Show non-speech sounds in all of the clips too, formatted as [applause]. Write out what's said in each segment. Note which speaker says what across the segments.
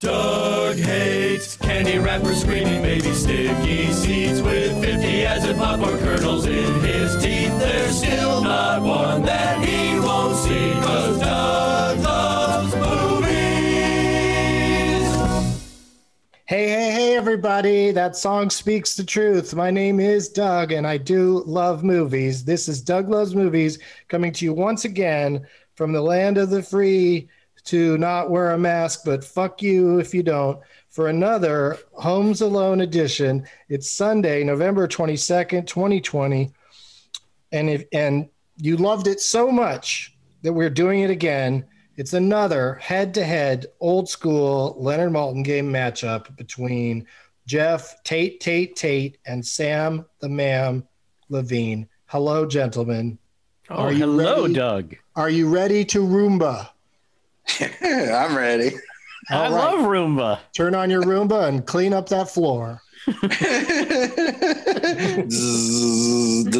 Speaker 1: Doug hates candy wrappers, screaming baby sticky seeds with 50 acid popcorn kernels in his teeth. There's still not one that he won't see, cause Doug loves movies.
Speaker 2: Hey, hey, hey, everybody. That song speaks the truth. My name is Doug, and I do love movies. This is Doug Loves Movies coming to you once again from the land of the free to not wear a mask, but fuck you if you don't, for another Homes Alone edition. It's Sunday, November 22nd, 2020. And if and you loved it so much that we're doing it again. It's another head-to-head old school Leonard Maltin game matchup between Jeff Tate Tate Tate and Sam the Mam Levine. Hello, gentlemen.
Speaker 3: Oh,
Speaker 2: Are you
Speaker 3: hello,
Speaker 2: ready?
Speaker 3: Doug.
Speaker 2: Are you ready to Roomba? [laughs]
Speaker 4: I'm ready.
Speaker 3: I
Speaker 2: All right.
Speaker 3: love Roomba.
Speaker 2: Turn on your Roomba and clean up that floor. [laughs]
Speaker 4: Do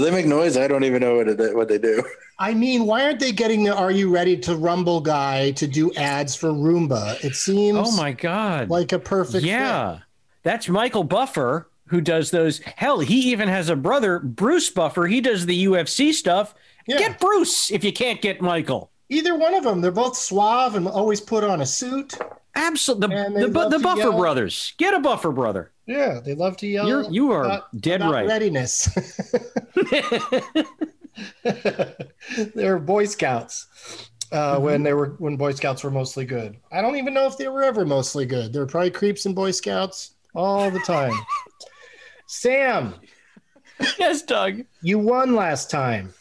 Speaker 4: they make noise? I don't even know what it, what they do.
Speaker 2: I mean, why aren't they getting the Are You Ready to Rumble guy to do ads for Roomba? It seems
Speaker 3: Oh my God.
Speaker 2: like a perfect
Speaker 3: yeah. That's Michael Buffer who does those. Hell, he even has a brother, Bruce Buffer. He does the UFC stuff.
Speaker 2: Yeah.
Speaker 3: Get Bruce if you can't get Michael.
Speaker 2: Either one of them. They're both suave and always put on a suit.
Speaker 3: Absolutely. The, the, the Buffer
Speaker 2: yell.
Speaker 3: brothers. Get a Buffer brother.
Speaker 2: Yeah, they love to yell.
Speaker 3: You're- you are
Speaker 2: about-
Speaker 3: dead
Speaker 2: about
Speaker 3: right.
Speaker 2: Readiness. [laughs] They're Boy Scouts. Uh,
Speaker 3: Mm-hmm.
Speaker 2: When they were when Boy Scouts were mostly good. I don't even know if they were ever mostly good. They were probably creeps and Boy Scouts all the time. [laughs] Sam,
Speaker 3: yes, Doug.
Speaker 2: you won last time.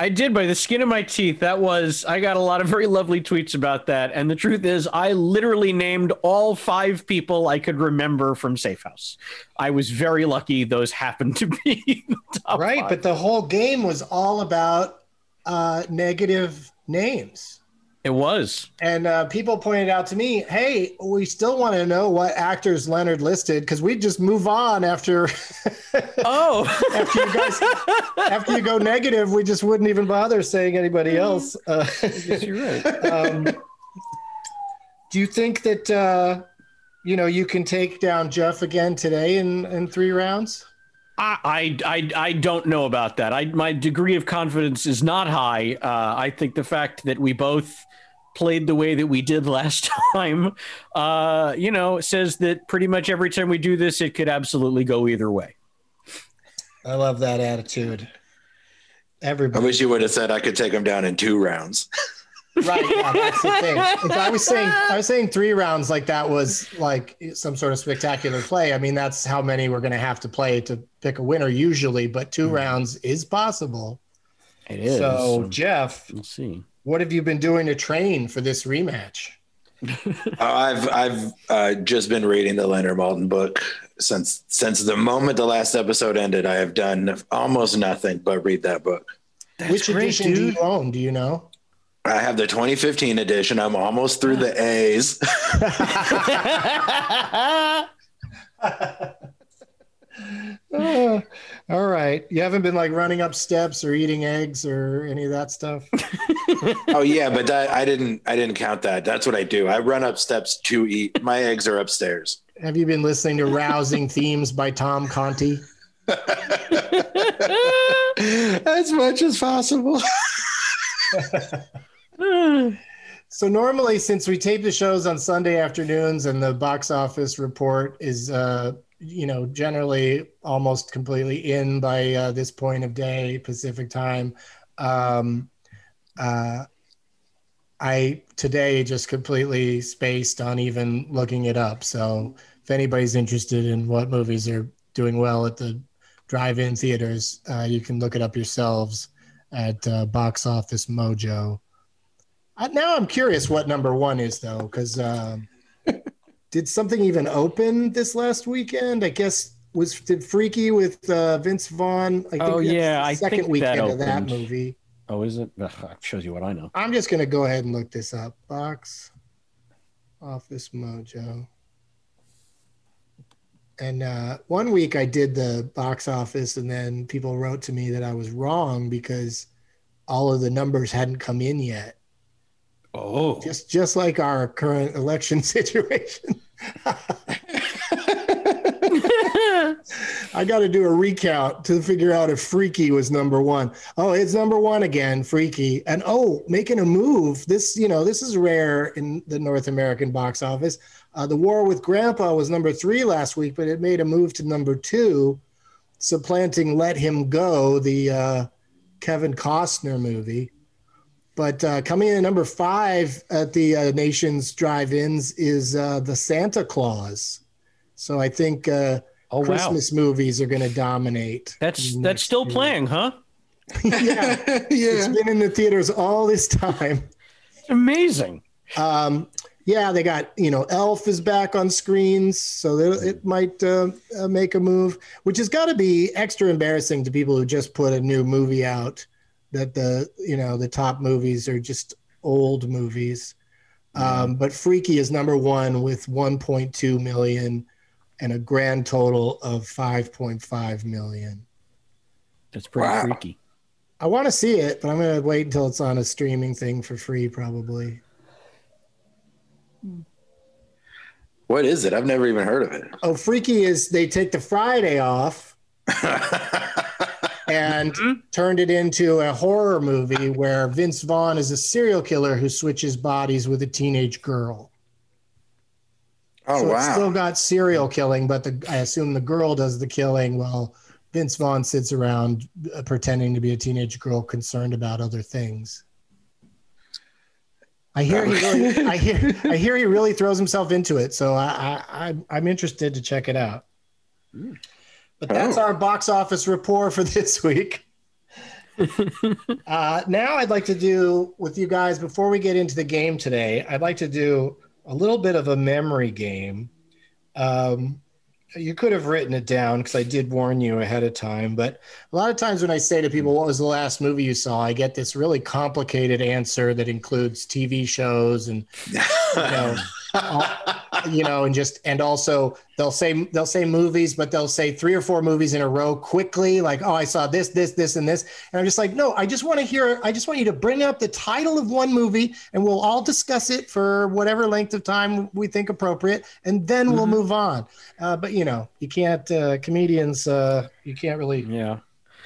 Speaker 3: I did by the skin of my teeth. That was, I got a lot of very lovely tweets about that. And the truth is, I literally named all five people I could remember from Safe House. I was very lucky those happened to be [laughs] the top
Speaker 2: right,
Speaker 3: five.
Speaker 2: but the whole game was all about uh, negative names.
Speaker 3: It was.
Speaker 2: And uh, people pointed out to me, "Hey, we still want to know what actors Leonard listed because we just move on after [laughs]
Speaker 3: Oh,
Speaker 2: after you guys after you go negative. We just wouldn't even bother saying anybody else." Uh,
Speaker 3: yes, you're right.
Speaker 2: um, do you think that uh, you know you can take down Jeff again today in in three rounds?
Speaker 3: I, I, I, I don't know about that. I, my degree of confidence is not high. Uh, I think the fact that we both played the way that we did [laughs] last time, uh, you know, says that pretty much every time we do this, it could absolutely go either way.
Speaker 2: I love that attitude. Everybody.
Speaker 4: I wish you would have said I could take them down in two rounds. [laughs]
Speaker 2: Right, yeah, that's the thing. If I was saying I was saying three rounds like that was like some sort of spectacular play. I mean, that's how many we're going to have to play to pick a winner usually, but 2 rounds is possible.
Speaker 3: It is.
Speaker 2: So, Jeff,
Speaker 3: we'll see.
Speaker 2: what have you been doing to train for this rematch? [laughs]
Speaker 4: Uh, I've I've uh, just been reading the Leonard Maltin book since since the moment the last episode ended. I have done almost nothing but read that book.
Speaker 3: That's
Speaker 2: Which
Speaker 3: great,
Speaker 2: edition do you own? Do you know?
Speaker 4: I have the 2015 edition. I'm almost through the A's. [laughs] [laughs]
Speaker 2: All right. You haven't been like running up steps or eating eggs or any of that stuff. [laughs]
Speaker 4: oh yeah, but that, I didn't. I didn't count that. That's what I do. I run up steps to eat. My eggs are upstairs.
Speaker 2: Have you been listening to Rousing Themes by Tom Conti?
Speaker 4: as much as possible. [sighs]
Speaker 2: so normally, since we tape the shows on Sunday afternoons and the box office report is, uh, you know, generally almost completely in by uh, this point of day Pacific time, um, uh, I today just completely spaced on even looking it up. So if anybody's interested in what movies are doing well at the drive-in theaters. Uh, you can look it up yourselves at uh, Box Office Mojo. Uh, now I'm curious what number one is though, because um, [laughs] did something even open this last weekend? I guess was did Freaky with uh, Vince Vaughn? I think
Speaker 3: oh yeah, I
Speaker 2: second
Speaker 3: think
Speaker 2: weekend
Speaker 3: that
Speaker 2: of that
Speaker 3: opened.
Speaker 2: movie.
Speaker 3: Oh, is it? Ugh, that shows you what I know.
Speaker 2: I'm just gonna go ahead and look this up. Box Office Mojo. And uh, one week I did the box office, and then people wrote to me that I was wrong because all of the numbers hadn't come in yet.
Speaker 3: Oh,
Speaker 2: Just just like our current election [laughs] situation. I got to do a recount to figure out if Freaky was number one. Oh, it's number one again, Freaky. And oh, making a move. This, you know, this is rare in the North American box office. Uh, the War with Grandpa was number three last week, but it made a move to number two, supplanting Let Him Go, the uh, Kevin Costner movie. But uh, coming in at number five at the uh, nation's drive-ins is uh, the Santa Claus. So I think uh,
Speaker 3: oh wow,
Speaker 2: Christmas movies are going to dominate.
Speaker 3: that's that's still
Speaker 2: year.
Speaker 3: playing, huh? [laughs] [laughs]
Speaker 2: yeah, yeah. it's been in the theaters all this time.
Speaker 3: Amazing.
Speaker 2: Um, yeah, they got you know Elf is back on screens, so they- it might uh, uh, make a move, which has got to be extra embarrassing to people who just put a new movie out. That the you know the top movies are just old movies, um, but Freaky is number one with 1.2 million and a grand total of 5.5 million.
Speaker 3: That's pretty
Speaker 4: Wow.
Speaker 3: freaky.
Speaker 2: I want to see it, but I'm going to wait until it's on a streaming thing for free, probably.
Speaker 4: What is it? I've never even heard of it.
Speaker 2: Oh, freaky is they take the Friday off [laughs] and turned it into a horror movie where Vince Vaughn is a serial killer who switches bodies with a teenage girl.
Speaker 4: Oh
Speaker 2: so it's still got serial killing, but the, I assume the girl does the killing while Vince Vaughn sits around uh, pretending to be a teenage girl concerned about other things. I hear he really, I hear I hear he really throws himself into it, so I, I I'm- I'm interested to check it out. But that's
Speaker 4: Oh.
Speaker 2: our box office report for [laughs] this week. uh, now I'd like to do with you guys before we get into the game today. I'd like to do a little bit of a memory game. Um, you could have written it down because I did warn you ahead of time. But a lot of times when I say to people, "What was the last movie you saw?" I get this really complicated answer that includes TV shows and you know, [laughs] you know, and just and also they'll say they'll say movies, but they'll say three or four movies in a row quickly, like, "Oh, I saw this, this, this, and this," and I'm just like, "No, I just want to hear. I just want you to bring up the title of one movie, and we'll all discuss it for whatever length of time we think appropriate, and then we'll move on." Uh, but you know, you can't uh, comedians. Uh, you can't really.
Speaker 3: Yeah.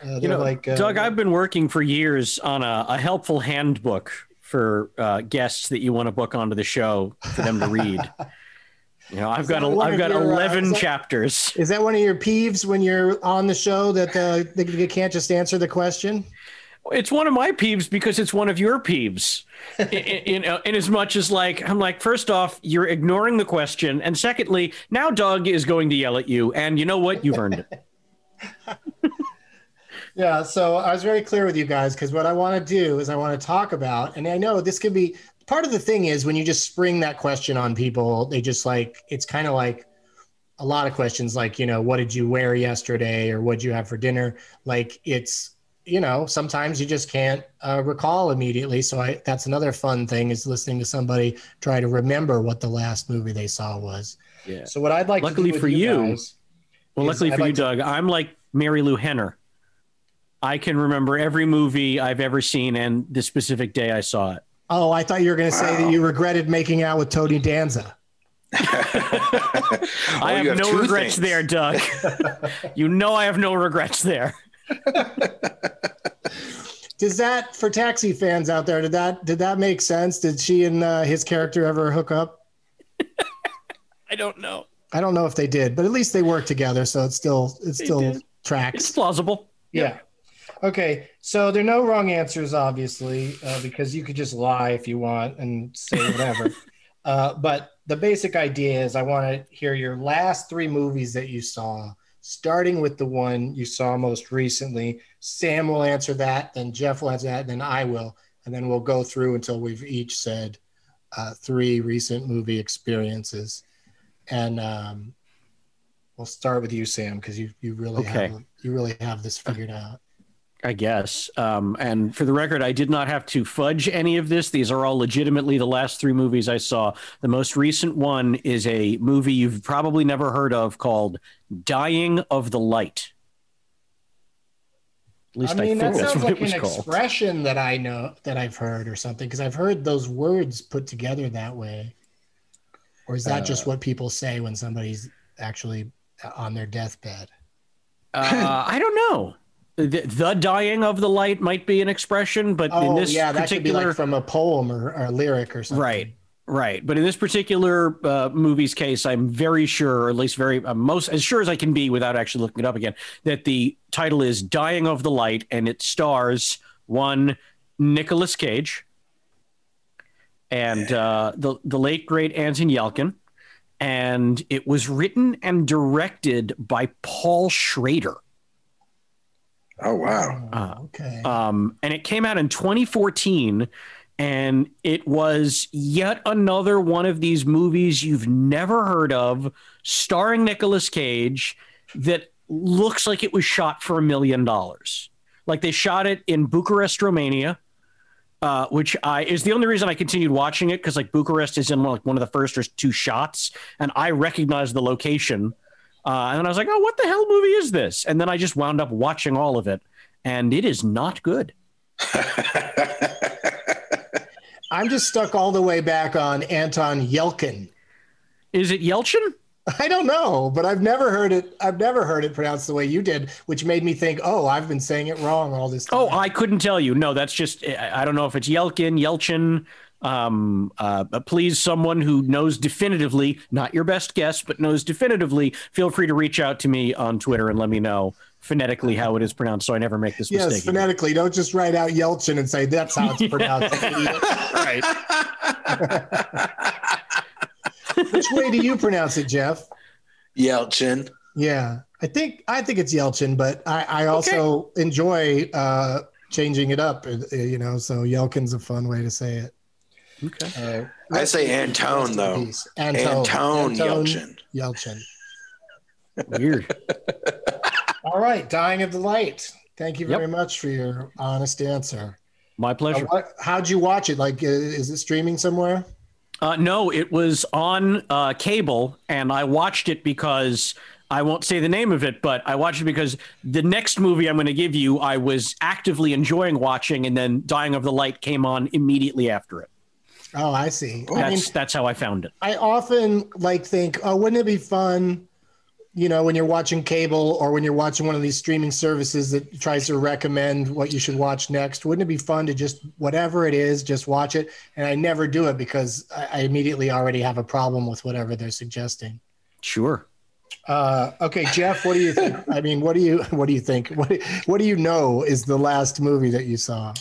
Speaker 2: Uh,
Speaker 3: You know,
Speaker 2: like uh,
Speaker 3: Doug, I've been working for years on a, a helpful handbook for uh, guests that you want to book onto the show for them to read. [laughs] you know, I've got
Speaker 2: that
Speaker 3: a, I've got
Speaker 2: your, uh,
Speaker 3: eleven
Speaker 2: is that-
Speaker 3: chapters.
Speaker 2: Is that one of your peeves when you're on the show that uh, they, they can't just answer the question?
Speaker 3: It's one of my peeves because it's one of your peeves. [laughs] in, in, in as much as like I'm like, first off, you're ignoring the question, and secondly, now Doug is going to yell at you, and you know what? You've earned it. [laughs]
Speaker 2: Yeah, so I was very clear with you guys because what I want to do is I want to talk about, and I know this could be part of the thing is when you just spring that question on people, they just like it's kind of like a lot of questions like, you know, what did you wear yesterday or what did you have for dinner? Like it's you know, sometimes you just can't uh, recall immediately. So I, that's another fun thing is listening to somebody try to remember what the last movie they saw was.
Speaker 3: Yeah.
Speaker 2: So what I'd like
Speaker 3: Luckily
Speaker 2: to do
Speaker 3: for you,
Speaker 2: guys
Speaker 3: Well, luckily
Speaker 2: I'd
Speaker 3: for you,
Speaker 2: to-
Speaker 3: Doug, I'm like Marilu Henner. I can remember every movie I've ever seen and the specific day I saw it.
Speaker 2: Oh, I thought you were going to say that you regretted making out with Tony Danza. [laughs]
Speaker 3: I have,
Speaker 4: have
Speaker 3: no regrets
Speaker 4: things.
Speaker 3: there, Doug. [laughs] you know I have no regrets there. [laughs]
Speaker 2: Does that for taxi fans out there? Did that did that make sense? Did she and uh, his character ever hook up?
Speaker 3: I don't know.
Speaker 2: I don't know if they did, but at least they worked together, so it's still it still
Speaker 3: did.
Speaker 2: tracks.
Speaker 3: It's plausible.
Speaker 2: Yeah. Okay, so there are no wrong answers, obviously, uh, because you could just lie if you want and say whatever. [laughs] uh, but the basic idea is I want to hear your last three movies that you saw, starting with the one you saw most recently. Sam will answer that, then Jeff will answer that, then I will. And then we'll go through until we've each said uh, three recent movie experiences. And um, we'll start with you, Sam, because you, you really
Speaker 3: Okay.
Speaker 2: have you really have this figured out.
Speaker 3: I guess. Um, and for the record, I did not have to fudge any of this. These are all legitimately the last three movies I saw. The most recent one is a movie you've probably never heard of called Dying of the Light. At least I,
Speaker 2: I mean,
Speaker 3: think
Speaker 2: that
Speaker 3: that's
Speaker 2: sounds like
Speaker 3: it was
Speaker 2: an
Speaker 3: called.
Speaker 2: expression that I know that I've heard or something because I've heard those words put together that way. Or is that
Speaker 3: Uh,
Speaker 2: just what people say when somebody's actually on their deathbed?
Speaker 3: Uh, I don't know. The, the dying of the light might be an expression, but in
Speaker 2: Oh,
Speaker 3: this
Speaker 2: yeah, that could be
Speaker 3: particular
Speaker 2: like from a poem or, or a lyric or something.
Speaker 3: Right. Right. But in this particular uh, movie's case, I'm very sure, or at least very uh, most as sure as I can be without actually looking it up again, that the title is Dying of the Light and it stars one Nicolas Cage and uh, the, the late, great Anton Yelkin. And it was written and directed by Paul Schrader.
Speaker 4: Oh wow.
Speaker 3: Uh,
Speaker 2: Okay.
Speaker 3: um, and it came out in 2014 and it was yet another one of these movies you've never heard of starring Nicolas Cage that looks like it was shot for a million dollars like they shot it in Bucharest Romania uh, which I is the only reason I continued watching it because like Bucharest is in like one of the first or two shots, and I recognized the location, uh, and then I was like, oh, what the hell movie is this? And then I just wound up watching all of it, and it is not good. [laughs]
Speaker 2: I'm just stuck all the way back on Anton Yelkin.
Speaker 3: Is it Yelchin?
Speaker 2: I don't know, but I've never heard it. I've never heard it pronounced the way you did, which made me think, oh, I've been saying it wrong all this time.
Speaker 3: Oh, I couldn't tell you. No, that's just I I don't know if it's Yelkin, Yelchin. Um, uh, but please, someone who knows definitively, not your best guess, but knows definitively, feel free to reach out to me on Twitter and let me know phonetically how it is pronounced, so I never make this
Speaker 2: yes,
Speaker 3: mistake. again.
Speaker 2: phonetically. Don't just write out Yelchin and say that's how it's pronounced. [laughs]
Speaker 3: right.
Speaker 2: Which way do you pronounce it, Jeff?
Speaker 4: Yelchin.
Speaker 2: Yeah, I think I think it's Yelchin, but I, I also enjoy uh, changing it up. uh, You know, so Yelkin's a fun way to say it.
Speaker 3: Okay.
Speaker 2: Uh,
Speaker 4: I say
Speaker 2: rest
Speaker 4: Antone though.
Speaker 2: peace. Antone.
Speaker 4: Antone
Speaker 2: Antone
Speaker 4: Yelchin.
Speaker 2: Yelchin. [laughs]
Speaker 3: Weird.
Speaker 2: All right, dying of the light. Thank you
Speaker 3: Yep.
Speaker 2: very much for your honest answer.
Speaker 3: My
Speaker 2: Uh,
Speaker 3: pleasure.
Speaker 2: what, how'd you watch it? Like, uh, is it streaming somewhere?
Speaker 3: Uh, no, it was on uh, cable, and I watched it because I won't say the name of it, but I watched it because the next movie I'm going to give you, I was actively enjoying watching, and then Dying of the Light came on immediately after it.
Speaker 2: Oh, I see. I
Speaker 3: That's
Speaker 2: mean,
Speaker 3: that's how I found it.
Speaker 2: I often like think, oh, wouldn't it be fun, you know, when you're watching cable or when you're watching one of these streaming services that tries to recommend what you should watch next? Wouldn't it be fun to just whatever it is, just watch it? And I never do it because I, I immediately already have a problem with whatever they're suggesting.
Speaker 3: Sure.
Speaker 2: Uh, okay, Jeff, what do you think? I mean, what do you [laughs] what do you think? What what do you know is the last movie that you saw?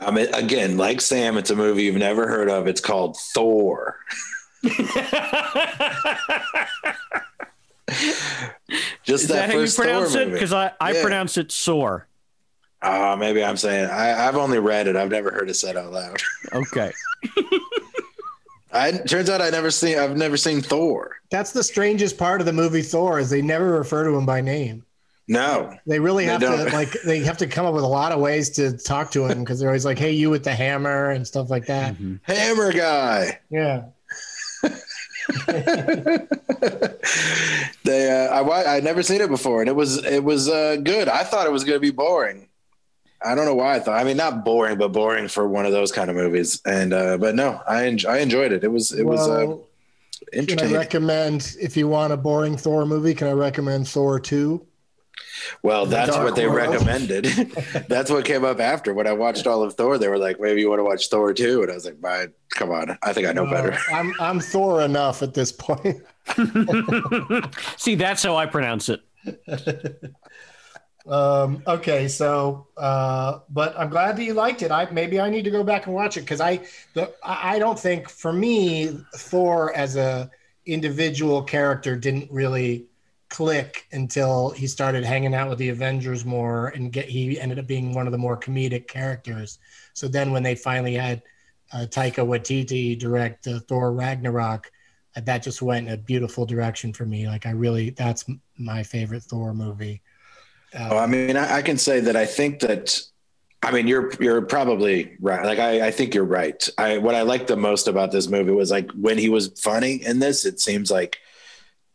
Speaker 4: I mean, again, like Sam, it's a movie you've never heard of. It's called Thor. [laughs] Just
Speaker 3: Is
Speaker 4: that,
Speaker 3: that, how you
Speaker 4: first
Speaker 3: pronounce
Speaker 4: Thor
Speaker 3: it?
Speaker 4: movie.
Speaker 3: Because I, I
Speaker 4: Yeah.
Speaker 3: pronounce it sore.
Speaker 4: Uh, maybe I'm saying I, I've only read it. I've never heard it said out loud. [laughs]
Speaker 3: Okay.
Speaker 4: I turns out I never seen. I've never seen Thor.
Speaker 2: That's the strangest part of the movie Thor is they never refer to him by name.
Speaker 4: No,
Speaker 2: They really
Speaker 4: They
Speaker 2: have to like they have to come up with a lot of ways to talk to him because they're always like, "Hey, you with the hammer" and stuff like that.
Speaker 4: hammer guy.
Speaker 2: Yeah. [laughs]
Speaker 4: They, uh, I, I'd never seen it before, and it was it was uh, good. I thought it was going to be boring. I don't know why I thought. I mean, not boring, but boring for one of those kind of movies. And uh, but no, I en- I enjoyed it. It was it was uh,
Speaker 2: Well, can I recommend if you want a boring Thor movie? Can I recommend Thor two?
Speaker 4: Well, that's
Speaker 2: Dark
Speaker 4: what they
Speaker 2: World.
Speaker 4: recommended. [laughs] that's what came up after when I watched all of Thor. They were like, maybe you want to watch Thor too, and I was like, "Bye, come on, I think I know better."
Speaker 2: I'm I'm Thor enough at this point. [laughs] [laughs]
Speaker 3: See, that's how I pronounce it.
Speaker 2: Um, okay, so uh, but I'm glad that you liked it. I maybe I need to go back and watch it because I the I I don't think for me Thor as a individual character didn't really click until he started hanging out with the Avengers more and get he ended up being one of the more comedic characters. So then when they finally had uh, Taika Waititi direct uh, Thor Ragnarok, uh, that just went in a beautiful direction for me. Like I really that's my favorite Thor movie. Uh,
Speaker 4: Oh, I mean, I, I can say that I think that. I mean, you're you're probably right. Like, I, I think you're right. I what I liked the most about this movie was like when he was funny in this. It seems like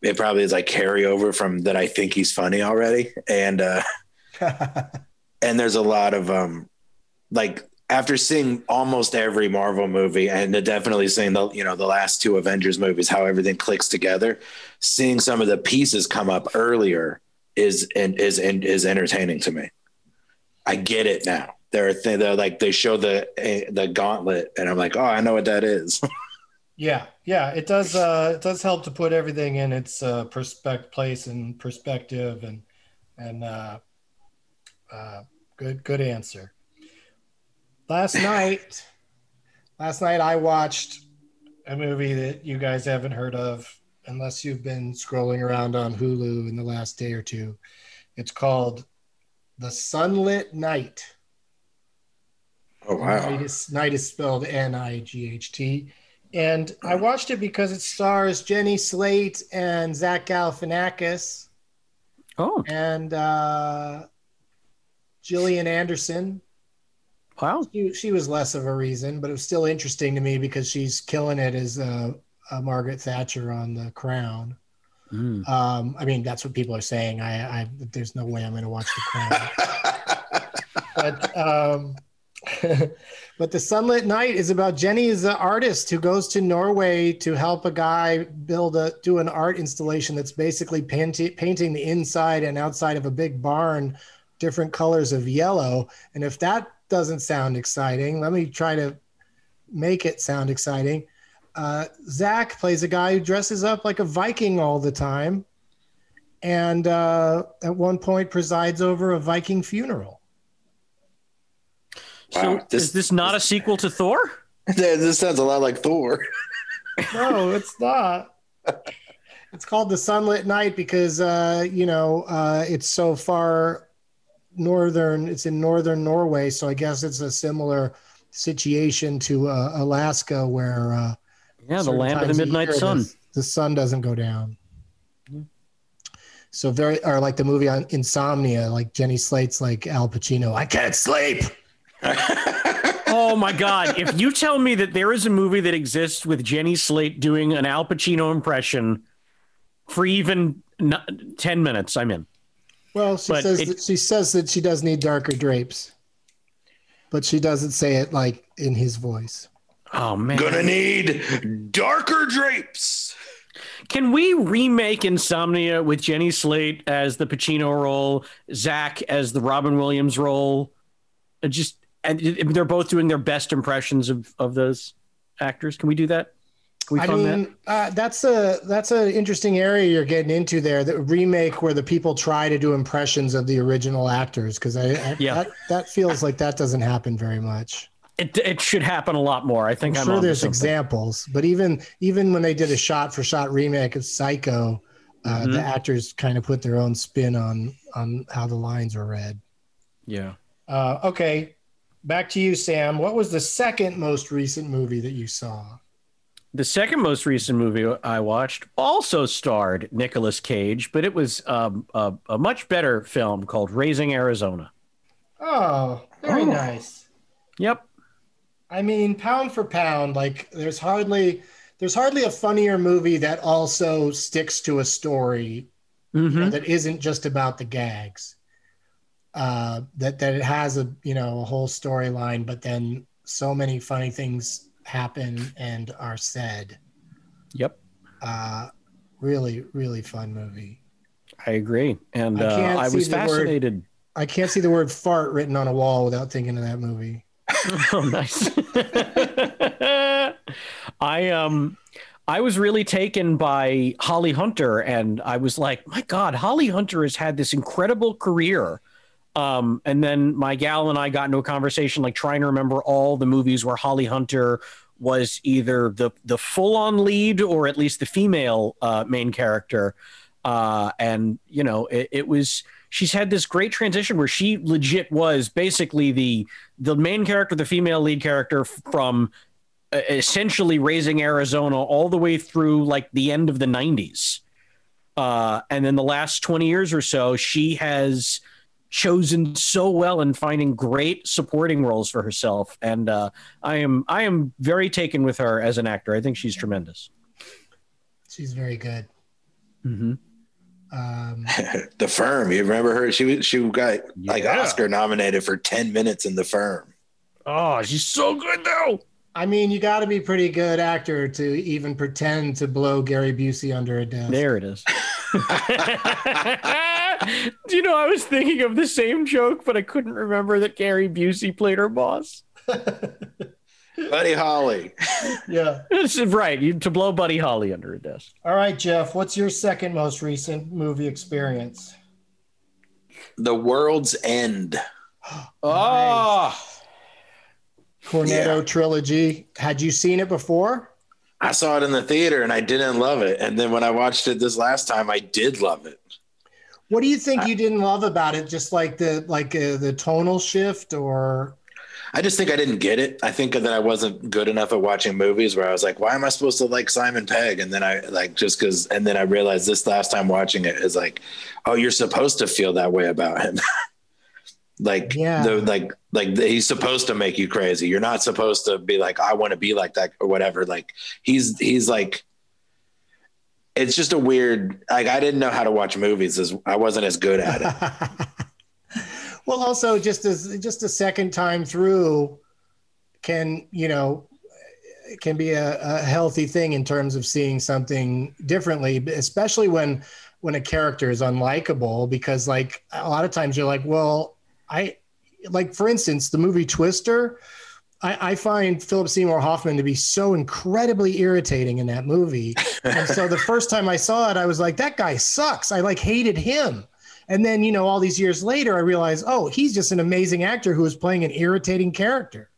Speaker 4: it probably is like carryover from that. I think he's funny already, and uh, [laughs] and there's a lot of um, like after seeing almost every Marvel movie and definitely seeing the you know the last two Avengers movies, how everything clicks together, seeing some of the pieces come up earlier is and is and is entertaining to me. I get it now. There are things they're like they show the eh, the gauntlet, and I'm like, oh, I know what that is. [laughs]
Speaker 2: Yeah, yeah, it does. Uh, it does help to put everything in its uh, perspective, place, and perspective, and and uh, uh, good, good answer. Last night, last night I watched a movie that you guys haven't heard of, unless you've been scrolling around on Hulu in the last day or two. It's called The Sunlit Night.
Speaker 4: Oh wow!
Speaker 2: Night is, night is spelled N I G H T. And I watched it because it stars Jenny Slate and Zach Galifianakis
Speaker 3: Oh,
Speaker 2: and uh, Gillian Anderson.
Speaker 3: wow.
Speaker 2: She, she was less of a reason, but it was still interesting to me because she's killing it as uh, uh, Margaret Thatcher on The Crown.
Speaker 3: Mm.
Speaker 2: Um, I mean, that's what people are saying. I, I there's no way I'm going to watch The Crown. [laughs] but um, [laughs] but the sunlit night is about Jenny is the artist who goes to Norway to help a guy build a do an art installation that's basically painting painting the inside and outside of a big barn different colors of yellow. And if that doesn't sound exciting, let me try to make it sound exciting. Uh, Zach plays a guy who dresses up like a Viking all the time, and uh, at one point presides over a Viking funeral.
Speaker 3: So
Speaker 4: this-
Speaker 3: is this not a sequel to Thor? [laughs]
Speaker 4: this sounds a lot like Thor. [laughs]
Speaker 2: no, it's not. It's called the Sunlit Night because uh, you know uh, it's so far northern. It's in northern Norway, so I guess it's a similar situation to uh, Alaska, where uh,
Speaker 3: Yeah, the land of the
Speaker 2: times
Speaker 3: midnight
Speaker 2: year,
Speaker 3: sun.
Speaker 2: The, the sun doesn't go down. So very, or like the movie on Insomnia, like Jenny Slate's like Al Pacino. I can't sleep. [laughs]
Speaker 3: Oh my god! If you tell me that there is a movie that exists with Jenny Slate doing an Al Pacino impression for even n- ten minutes, I'm in.
Speaker 2: Well, she
Speaker 3: But
Speaker 2: says
Speaker 3: it-
Speaker 2: that she says that she does need darker drapes, but she doesn't say it like in his voice.
Speaker 3: Oh man!
Speaker 4: Gonna need darker drapes.
Speaker 3: Can we remake Insomnia with Jenny Slate as the Pacino role, Zach as the Robin Williams role? Just and they're both doing their best impressions of of those actors. Can we do that? Can we
Speaker 2: I mean, uh, that's a that's an interesting area you're getting into there. The remake where the people try to do impressions of the original actors, because I, I
Speaker 3: Yeah.
Speaker 2: that, that feels like that doesn't happen very much.
Speaker 3: It, it should happen a lot more. I think
Speaker 2: I'm
Speaker 3: I'm,
Speaker 2: sure there's examples, but even even when they did a shot for shot remake of Psycho, uh,
Speaker 3: Mm-hmm.
Speaker 2: the actors kind of put their own spin on on how the lines are read.
Speaker 3: Yeah.
Speaker 2: Uh, okay, back to you, Sam. What was the second most recent movie that you saw?
Speaker 3: The second most recent movie I watched also starred Nicolas Cage, but it was um, a, a much better film called Raising Arizona.
Speaker 2: Oh, very
Speaker 4: Oh.
Speaker 2: nice.
Speaker 3: Yep.
Speaker 2: I mean, pound for pound, like there's hardly there's hardly a funnier movie that also sticks to a story you know,
Speaker 3: Mhm.
Speaker 2: that isn't just about the gags. Uh, that that it has a you know a whole storyline, but then so many funny things happen and are said.
Speaker 3: Yep.
Speaker 2: Uh, really, really fun movie.
Speaker 3: I agree. And
Speaker 2: I
Speaker 3: uh, I was
Speaker 2: the word-
Speaker 3: fascinated.
Speaker 2: I can't see the word fart written on a wall without thinking of that movie. [laughs]
Speaker 3: oh, nice. [laughs] I um I was really taken by Holly Hunter and I was like, my God, Holly Hunter has had this incredible career. Um, and then my gal and I got into a conversation like trying to remember all the movies where Holly Hunter was either the the full on lead or at least the female uh, main character. Uh, and you know, it, it was she's had this great transition where she legit was basically the the main character, the female lead character from uh, essentially raising Arizona all the way through like the end of the 90s. Uh, and then the last 20 years or so, she has chosen so well in finding great supporting roles for herself. And uh, I am I am very taken with her as an actor. I think she's tremendous.
Speaker 2: She's very good.
Speaker 3: Mm-hmm.
Speaker 2: Um, [laughs]
Speaker 4: the Firm. You remember her? She was she got like Oscar nominated for ten minutes in The Firm.
Speaker 3: Oh, she's so good though.
Speaker 2: I mean, you got to be pretty good actor to even pretend to blow Gary Busey under a desk.
Speaker 3: There it is. [laughs] [laughs] [laughs] Do you know I was thinking of the same joke, but I couldn't remember that Gary Busey played her boss. [laughs]
Speaker 4: Buddy Holly.
Speaker 2: Yeah.
Speaker 3: This is right. You to blow Buddy Holly under a desk.
Speaker 2: All right, Jeff. What's your second most recent movie experience?
Speaker 4: The World's End. [gasps] Ah!
Speaker 3: Oh,
Speaker 2: Cornetto
Speaker 4: Yeah.
Speaker 2: trilogy. Had you seen it before?
Speaker 4: I saw it in the theater and I didn't love it. And then when I watched it this last time, I did love it.
Speaker 2: What do you think you didn't love about it? Just like the like uh, the tonal shift, or
Speaker 4: I just think I didn't get it. I think that I wasn't good enough at watching movies where I was like, why am I supposed to like Simon Pegg? And then I like just because, and then I realized this last time watching it is like, oh, you're supposed to feel that way about him. [laughs] like,
Speaker 2: Yeah.
Speaker 4: the, like, like he's supposed to make you crazy. You're not supposed to be like, I want to be like that or whatever. Like he's, he's like, it's just a weird, like, I didn't know how to watch movies as I wasn't as good at it. [laughs]
Speaker 2: well, also just as just a second time through can you know can be a, a healthy thing in terms of seeing something differently, especially when when a character is unlikable. Because like a lot of times you're like, well, I like for instance the movie Twister. I, I find Philip Seymour Hoffman to be so incredibly irritating in that movie. And so the first time I saw it, I was like, that guy sucks. I like hated him. And then, you know, all these years later, I realized, oh, he's just an amazing actor who is playing an irritating character.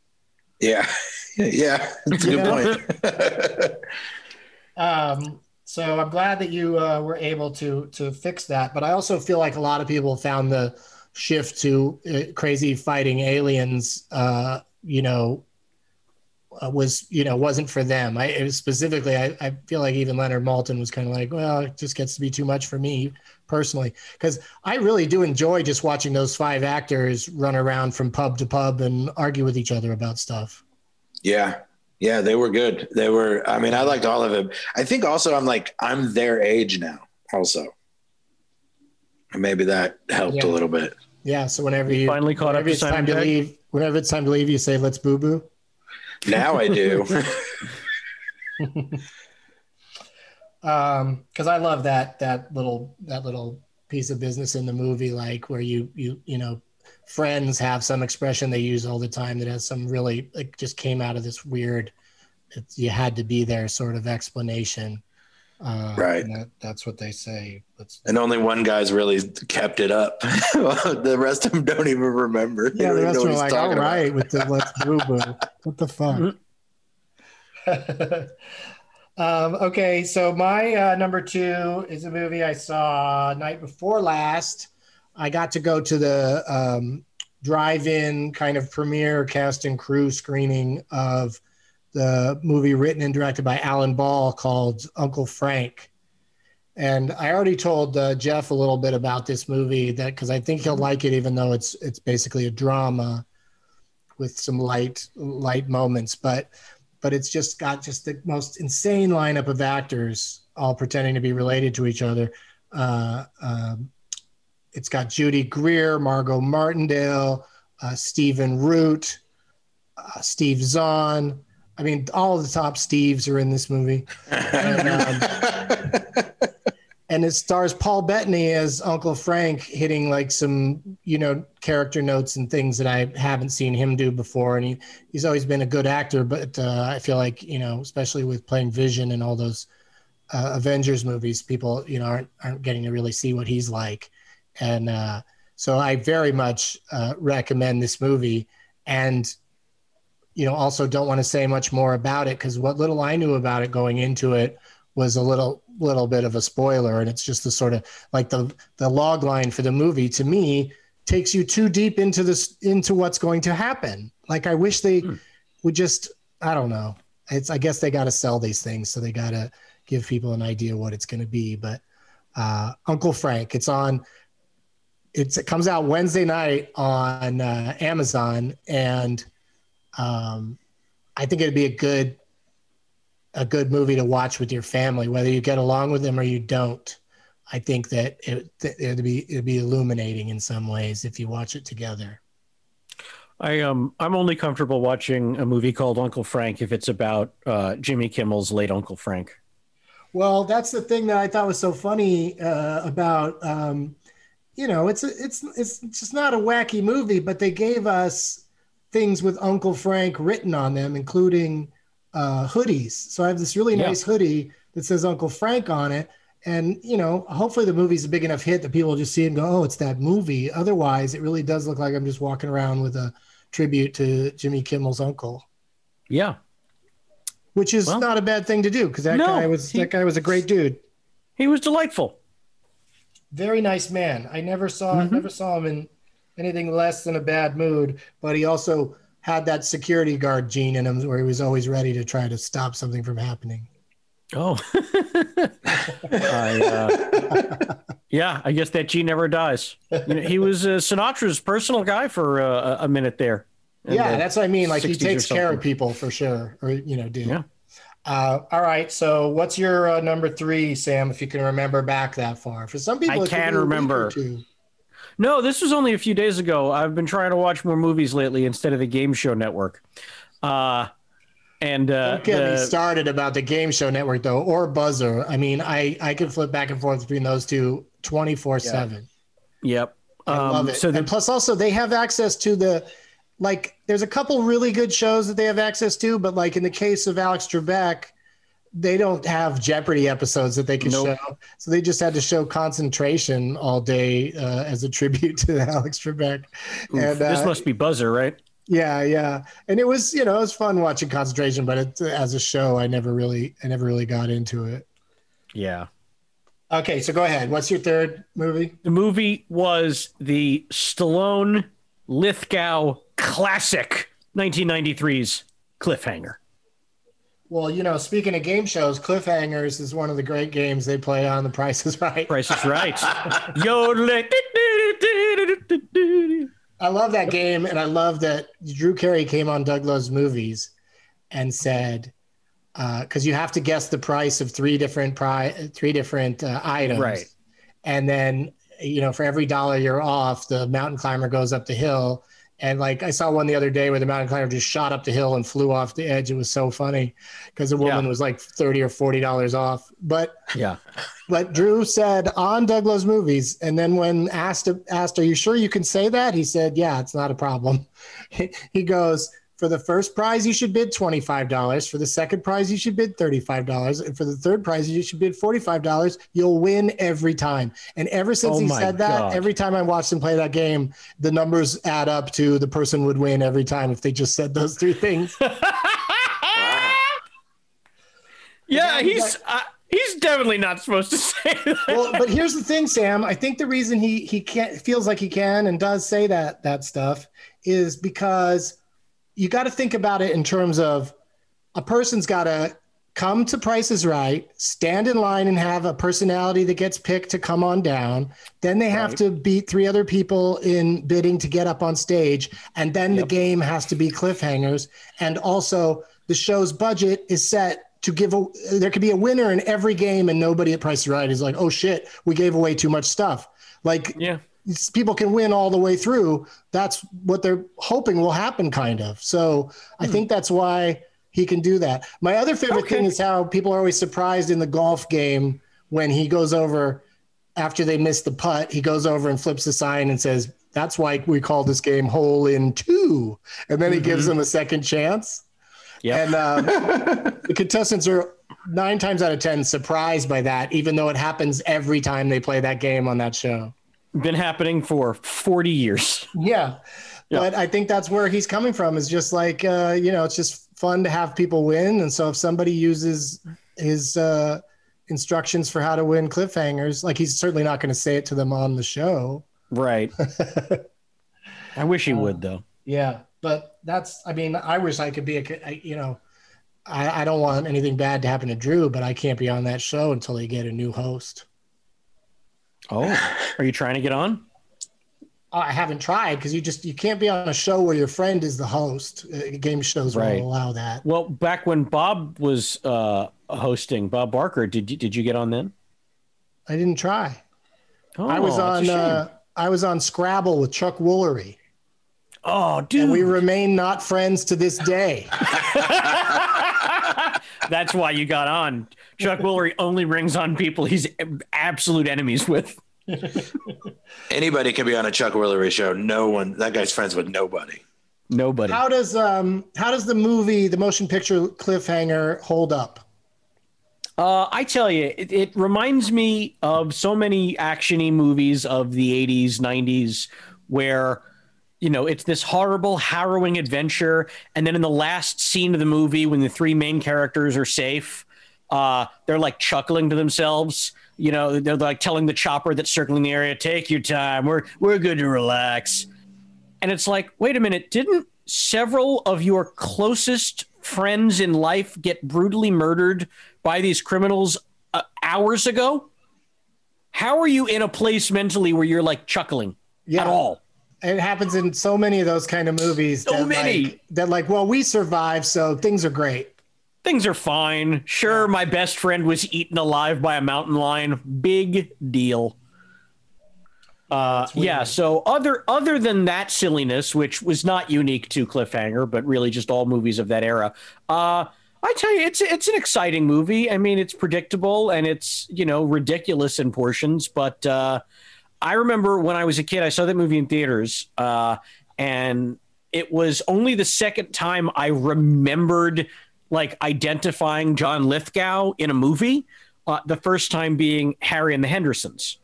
Speaker 4: yeah. [laughs] Yeah. That's a good point. [laughs]
Speaker 2: Um, so I'm glad that you uh, were able to to fix that. But I also feel like a lot of people found the shift to uh, crazy fighting aliens, uh, you know, uh, was you know wasn't for them. I it was specifically, I, I feel like even Leonard Maltin was kind of like, well, it just gets to be too much for me personally, because I really do enjoy just watching those five actors run around from pub to pub and argue with each other about stuff.
Speaker 4: Yeah. Yeah, they were good. They were I mean, I liked all of it. I think also I'm like I'm their age now also. And maybe that helped
Speaker 2: Yeah.
Speaker 4: a little bit.
Speaker 2: Yeah. So whenever you
Speaker 3: Finally caught up
Speaker 2: whenever
Speaker 3: to
Speaker 2: it's time to leave, whenever it's time to leave, you say, "Let's boo boo."
Speaker 4: Now I do. [laughs] [laughs]
Speaker 2: um because i love that that little that little piece of business in the movie like where you you you know friends have some expression they use all the time that has some really like just came out of this weird it's, you had to be there sort of explanation uh
Speaker 4: Right.
Speaker 2: and that, that's what they say Let's,
Speaker 4: and only one guy's really kept it up. [laughs] the rest of them don't even remember. They
Speaker 2: yeah
Speaker 4: don't
Speaker 2: the
Speaker 4: even
Speaker 2: rest
Speaker 4: know
Speaker 2: are
Speaker 4: what
Speaker 2: like all
Speaker 4: about.
Speaker 2: right with the let's [laughs] boo boo what the fuck [laughs] um, okay, so my uh, number two is a movie I saw night before last. I got to go to the um, drive-in kind of premiere cast and crew screening of the movie written and directed by Alan Ball called Uncle Frank. And I already told uh, Jeff a little bit about this movie that because I think he'll like it, even though it's it's basically a drama with some light light moments. But but it's just got just the most insane lineup of actors all pretending to be related to each other. Uh, um, it's got Judy Greer, Margo Martindale, uh, Stephen Root, uh, Steve Zahn. I mean, all of the top Steves are in this movie. And, [laughs] um, and it stars Paul Bettany as Uncle Frank, hitting like some, you know, character notes and things that I haven't seen him do before. And he, he's always been a good actor, but uh, I feel like, you know, especially with playing Vision and all those uh, Avengers movies, people, you know, aren't, aren't getting to really see what he's like. And uh, so I very much uh, recommend this movie. And, you know, also don't want to say much more about it because what little I knew about it going into it was a little little bit of a spoiler and it's just the sort of like the the log line for the movie to me takes you too deep into this into what's going to happen like i wish they hmm. would just i don't know it's i guess they got to sell these things so they got to give people an idea what it's going to be but uh, uncle frank it's on it's, it comes out wednesday night on uh, amazon and um, i think it'd be a good a good movie to watch with your family, whether you get along with them or you don't. I think that it, it'd be it'd be illuminating in some ways if you watch it together.
Speaker 3: I um I'm only comfortable watching a movie called Uncle Frank if it's about uh, Jimmy Kimmel's late Uncle Frank.
Speaker 2: Well, that's the thing that I thought was so funny uh, about um, you know it's a, it's it's just not a wacky movie, but they gave us things with Uncle Frank written on them, including uh, hoodies. So I have this really nice hoodie that says Uncle Frank on it. And, you know, hopefully the movie's a big enough hit that people just see and go, oh, it's that movie. Otherwise, it really does look like I'm just walking around with a tribute to Jimmy Kimmel's uncle.
Speaker 3: Yeah.
Speaker 2: Which is well, not a bad thing to do because that no, guy was he, that guy was a great dude.
Speaker 3: He was delightful.
Speaker 2: Very nice man. I never saw mm-hmm. never saw him in anything less than a bad mood, but he also had that security guard gene in him where he was always ready to try to stop something from happening.
Speaker 3: Oh, [laughs] I, uh, yeah, I guess that gene never dies. You know, he was uh, Sinatra's personal guy for uh, a minute there.
Speaker 2: Yeah, that's what I mean. Like he takes care of people for sure, or you know, did. Yeah. Uh, all right. So, what's your uh, number three, Sam? If you can remember back that far, for some people,
Speaker 3: I can remember. No, this was only a few days ago. I've been trying to watch more movies lately instead of the Game Show Network. Uh, and uh,
Speaker 2: don't get the, me started about the Game Show Network though, or Buzzr. I mean, I I can flip back and forth between those two twenty four seven.
Speaker 3: Yep,
Speaker 2: I um, love it. So the, and plus, also they have access to the like. There's a couple really good shows that they have access to, but like in the case of Alex Trebek, they don't have Jeopardy episodes that they can nope. show, so they just had to show concentration all day uh, as a tribute [laughs] to Alex Trebek.
Speaker 3: Oof, and uh, this must be Buzzr, right?
Speaker 2: Yeah, yeah, and it was you know it was fun watching concentration, but it, as a show, I never really I never really got into it.
Speaker 3: Yeah.
Speaker 2: Okay, so go ahead. What's your third movie?
Speaker 3: The movie was the Stallone Lithgow classic 1993's Cliffhanger.
Speaker 2: Well, you know, speaking of game shows, Cliffhangers is one of the great games they play on The Price is Right.
Speaker 3: Price is Right. [laughs]
Speaker 2: Yodeling. I love that game, and I love that Drew Carey came on Doug Loves Movies and said, because uh, you have to guess the price of three different pri- three different uh, items,
Speaker 3: right?
Speaker 2: And then you know, for every dollar you're off, the mountain climber goes up the hill, and like I saw one the other day where the mountain climber just shot up the hill and flew off the edge. It was so funny because the woman yeah. was like thirty or forty dollars off. But
Speaker 3: yeah,
Speaker 2: but Drew said on Doug Loves Movies, and then when asked asked, "Are you sure you can say that?" He said, "Yeah, it's not a problem." [laughs] he goes, for the first prize, you should bid $25. For the second prize, you should bid $35. And for the third prize, you should bid $45. You'll win every time. And ever since oh he said that, God. every time I watched him play that game, the numbers add up to the person would win every time if they just said those three things. [laughs]
Speaker 3: yeah, he's. Uh, he's definitely not supposed to [laughs] say that.
Speaker 2: Well, but here's the thing, Sam. I think the reason he he can't feels like he can and does say that that stuff is because you got to think about it in terms of a person's got to come to Price is Right, stand in line and have a personality that gets picked to come on down. Then they have
Speaker 3: Right.
Speaker 2: to beat three other people in bidding to get up on stage. And then the game has to be cliffhangers. And also, the show's budget is set to give a, there could be a winner in every game, and nobody at Price is Right is like, oh shit, we gave away too much stuff. Like,
Speaker 3: Yeah.
Speaker 2: People can win all the way through. That's what they're hoping will happen, kind of. So I think that's why he can do that. My other favorite thing is how people are always surprised in the golf game when he goes over after they miss the putt. He goes over and flips the sign and says, "That's why we call this game hole in two. And then he gives them a second chance.
Speaker 3: Yeah.
Speaker 2: And um, [laughs] the contestants are nine times out of ten surprised by that, even though it happens every time they play that game on that show.
Speaker 3: Been happening for 40 years.
Speaker 2: Yeah.
Speaker 3: Yeah.
Speaker 2: But I think that's where he's coming from is just like, uh, you know, it's just fun to have people win. And so if somebody uses his uh, instructions for how to win cliffhangers, like he's certainly not going to say it to them on the show.
Speaker 3: Right. [laughs] I wish he would, though.
Speaker 2: Yeah. But that's, I mean, I wish I could be a, you know, I, I don't want anything bad to happen to Drew, but I can't be on that show until they get a new host.
Speaker 3: Oh, are you trying to get on?
Speaker 2: I haven't tried because you just, you can't be on a show where your friend is the host. Uh, game shows
Speaker 3: Right.
Speaker 2: won't allow that.
Speaker 3: Well, back when Bob was uh, hosting, Bob Barker, did you, did you get on then?
Speaker 2: I didn't try.
Speaker 3: Oh,
Speaker 2: I was on uh, I was on Scrabble with Chuck Woolery,
Speaker 3: oh, dude.
Speaker 2: and we remain not friends to this day. [laughs]
Speaker 3: That's why you got on. Chuck Woolery only rings on people he's absolute enemies with.
Speaker 4: Anybody can be on a Chuck Woolery show. No one. That guy's friends with nobody.
Speaker 3: Nobody.
Speaker 2: How does um how does the movie, the motion picture cliffhanger hold up?
Speaker 3: Uh, I tell you, it, it reminds me of so many actiony movies of the 80s, 90s, where, you know, it's this horrible, harrowing adventure. And then in the last scene of the movie, when the three main characters are safe, uh, they're like chuckling to themselves. You know, they're like telling the chopper that's circling the area, take your time. We're, we're good to relax. And it's like, wait a minute, didn't several of your closest friends in life get brutally murdered by these criminals uh, hours ago? How are you in a place mentally where you're like chuckling at all?
Speaker 2: It happens in so many of those kind of movies.
Speaker 3: So
Speaker 2: that,
Speaker 3: many.
Speaker 2: Like, that like, well, we survived, so things are great.
Speaker 3: Things are fine. Sure, my best friend was eaten alive by a mountain lion. Big deal. Uh, yeah. So other other than that silliness, which was not unique to Cliffhanger, but really just all movies of that era. Uh, I tell you, it's it's an exciting movie. I mean, it's predictable and it's you know ridiculous in portions, but uh, I remember when I was a kid, I saw that movie in theaters, uh, and it was only the second time I remembered like identifying John Lithgow in a movie. Uh, the first time being Harry and the Hendersons.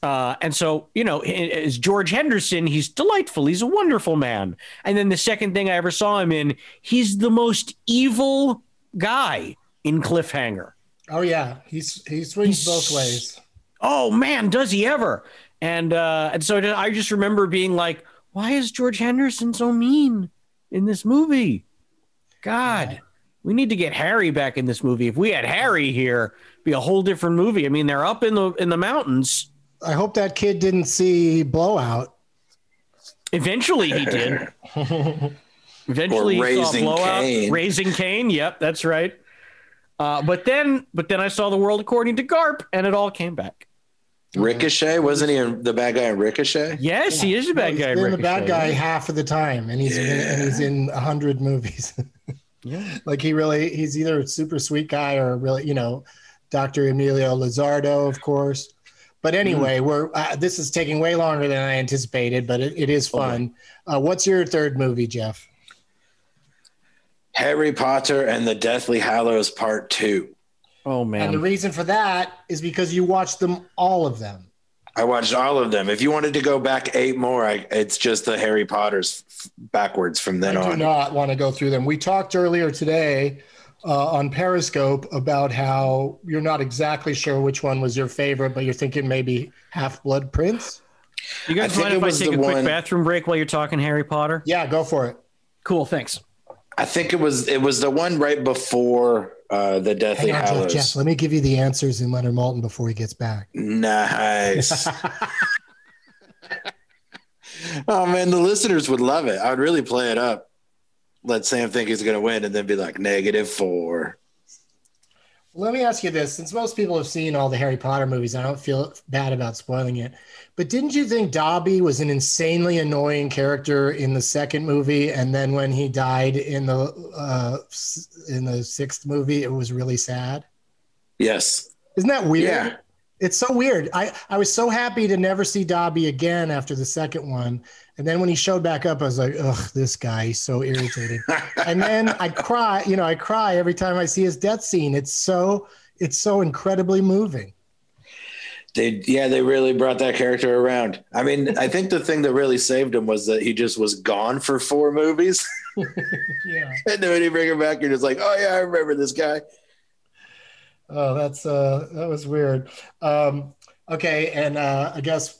Speaker 3: Uh, and so, you know, as George Henderson, he's delightful. He's a wonderful man. And then the second thing I ever saw him in, he's the most evil guy in Cliffhanger.
Speaker 2: Oh yeah, he's he swings
Speaker 3: He's-
Speaker 2: both ways.
Speaker 3: Oh man, does he ever? And uh, and so I just remember being like, why is George Henderson so mean in this movie? God, we need to get Harry back in this movie. If we had Harry here, it'd be a whole different movie. I mean, they're up in the in the mountains.
Speaker 2: I hope that kid didn't see Blowout.
Speaker 3: Eventually, he did. [laughs] Eventually,
Speaker 4: Or
Speaker 3: he saw
Speaker 4: Raising
Speaker 3: blowout,
Speaker 4: Cain.
Speaker 3: raising Cain. Yep, that's right. Uh, but then, but then I saw the world according to Garp, and it all came back.
Speaker 4: Ricochet wasn't he the bad guy in Ricochet?
Speaker 3: Yes, he is a bad guy.
Speaker 2: He's
Speaker 3: guy.
Speaker 2: been the bad guy half of the time, and he's been, and he's in a hundred movies.
Speaker 3: Yeah. [laughs]
Speaker 2: like he really, he's either a super sweet guy or really, you know, Dr. Emilio Lizardo, of course. But
Speaker 3: Mm-hmm.
Speaker 2: anyway, we're uh, this is taking way longer than I anticipated, but it, it is fun. Uh, what's your third movie, Jeff?
Speaker 4: Harry Potter and the Deathly Hallows Part Two.
Speaker 3: Oh man!
Speaker 2: And the reason for that is because you watched them all of them.
Speaker 4: I watched all of them. If you wanted to go back eight more, I, it's just the Harry Potter's f- backwards from then
Speaker 2: I do not want to go through them. We talked earlier today uh, on Periscope about how you're not exactly sure which one was your favorite, but you're thinking maybe Half Blood Prince.
Speaker 3: You guys
Speaker 4: I
Speaker 3: mind if I take a quick
Speaker 4: one-
Speaker 3: bathroom break while you're talking Harry Potter?
Speaker 2: Yeah, go for it.
Speaker 3: Cool, thanks.
Speaker 4: I think it was it was the one right before uh, the Deathly
Speaker 2: Hang on, Jeff,
Speaker 4: Hallows.
Speaker 2: Jeff. Let me give you the answers in Leonard Maltin before he gets back.
Speaker 4: Nice. [laughs] [laughs] oh man, the listeners would love it. I would really play it up. Let Sam think he's going to win, and then be like negative four.
Speaker 2: Let me ask you this: since most people have seen all the Harry Potter movies, I don't feel bad about spoiling it. But didn't you think Dobby was an insanely annoying character in the second movie, and then when he died in the uh, in the sixth movie, it was really sad?
Speaker 4: Yes.
Speaker 2: Isn't that weird?
Speaker 4: Yeah.
Speaker 2: It's so weird. I, I was so happy to never see Dobby again after the second one. And then when he showed back up, I was like, ugh, this guy, he's so irritating. and then [laughs] I cry, you know, I cry every time I see his death scene. It's so it's so incredibly moving.
Speaker 4: They yeah, they really brought that character around. I mean, I think the thing that really saved him was that he just was gone for four movies. [laughs]
Speaker 2: Yeah. [laughs]
Speaker 4: and then when you bring him back, you're just like, oh yeah, I remember this guy.
Speaker 2: Oh, that's uh that was weird. Um okay, and uh I guess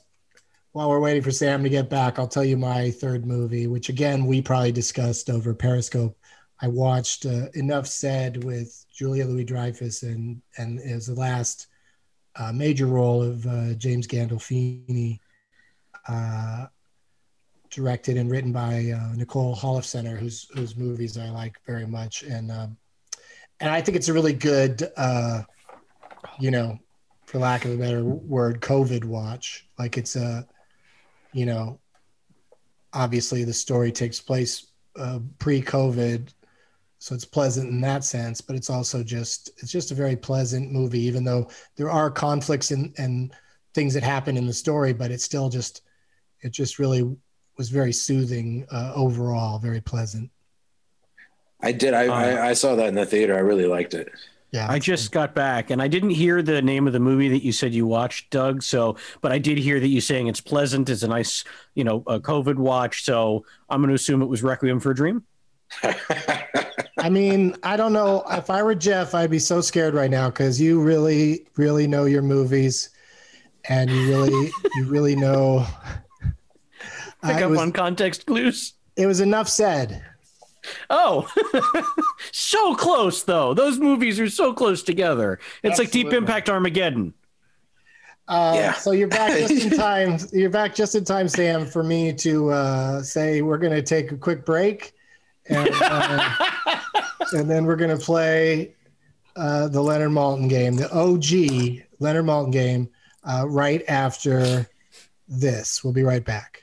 Speaker 2: while we're waiting for Sam to get back, I'll tell you my third movie, which again we probably discussed over Periscope. I watched uh, Enough Said with Julia Louis Dreyfus and and is the last uh, major role of uh, James Gandolfini, uh, directed and written by uh, Nicole Holofcener, whose whose movies I like very much, and um, and I think it's a really good, uh, you know, for lack of a better word, COVID watch. Like it's a, you know, obviously the story takes place uh, pre-COVID, so it's pleasant in that sense. But it's also just it's just a very pleasant movie, even though there are conflicts and and things that happen in the story. But it's still just it just really was very soothing uh, overall, very pleasant.
Speaker 4: I did. I, I I saw that in the theater. I really liked it.
Speaker 2: Yeah,
Speaker 3: I just got back and I didn't hear the name of the movie that you said you watched, Doug. So, but I did hear that you saying it's pleasant. It's a nice, you know, a COVID watch. So I'm going to assume it was Requiem for a Dream. [laughs]
Speaker 2: I mean, I don't know. If I were Jeff, I'd be so scared right now because you really, really know your movies, and you really, you really know. [laughs]
Speaker 3: Pick
Speaker 2: I
Speaker 3: up
Speaker 2: was-
Speaker 3: on context clues.
Speaker 2: It was enough said.
Speaker 3: Oh, [laughs] so close though. Those movies are so close together. It's like Deep Impact Armageddon.
Speaker 2: Uh,
Speaker 4: Yeah.
Speaker 2: So you're back [laughs] just in time. You're back just in time, Sam, for me to uh, say we're going to take a quick break, and uh, [laughs] and then we're going to play uh, the Leonard Maltin game, the OG Leonard Maltin game, uh, right after this. We'll be right back.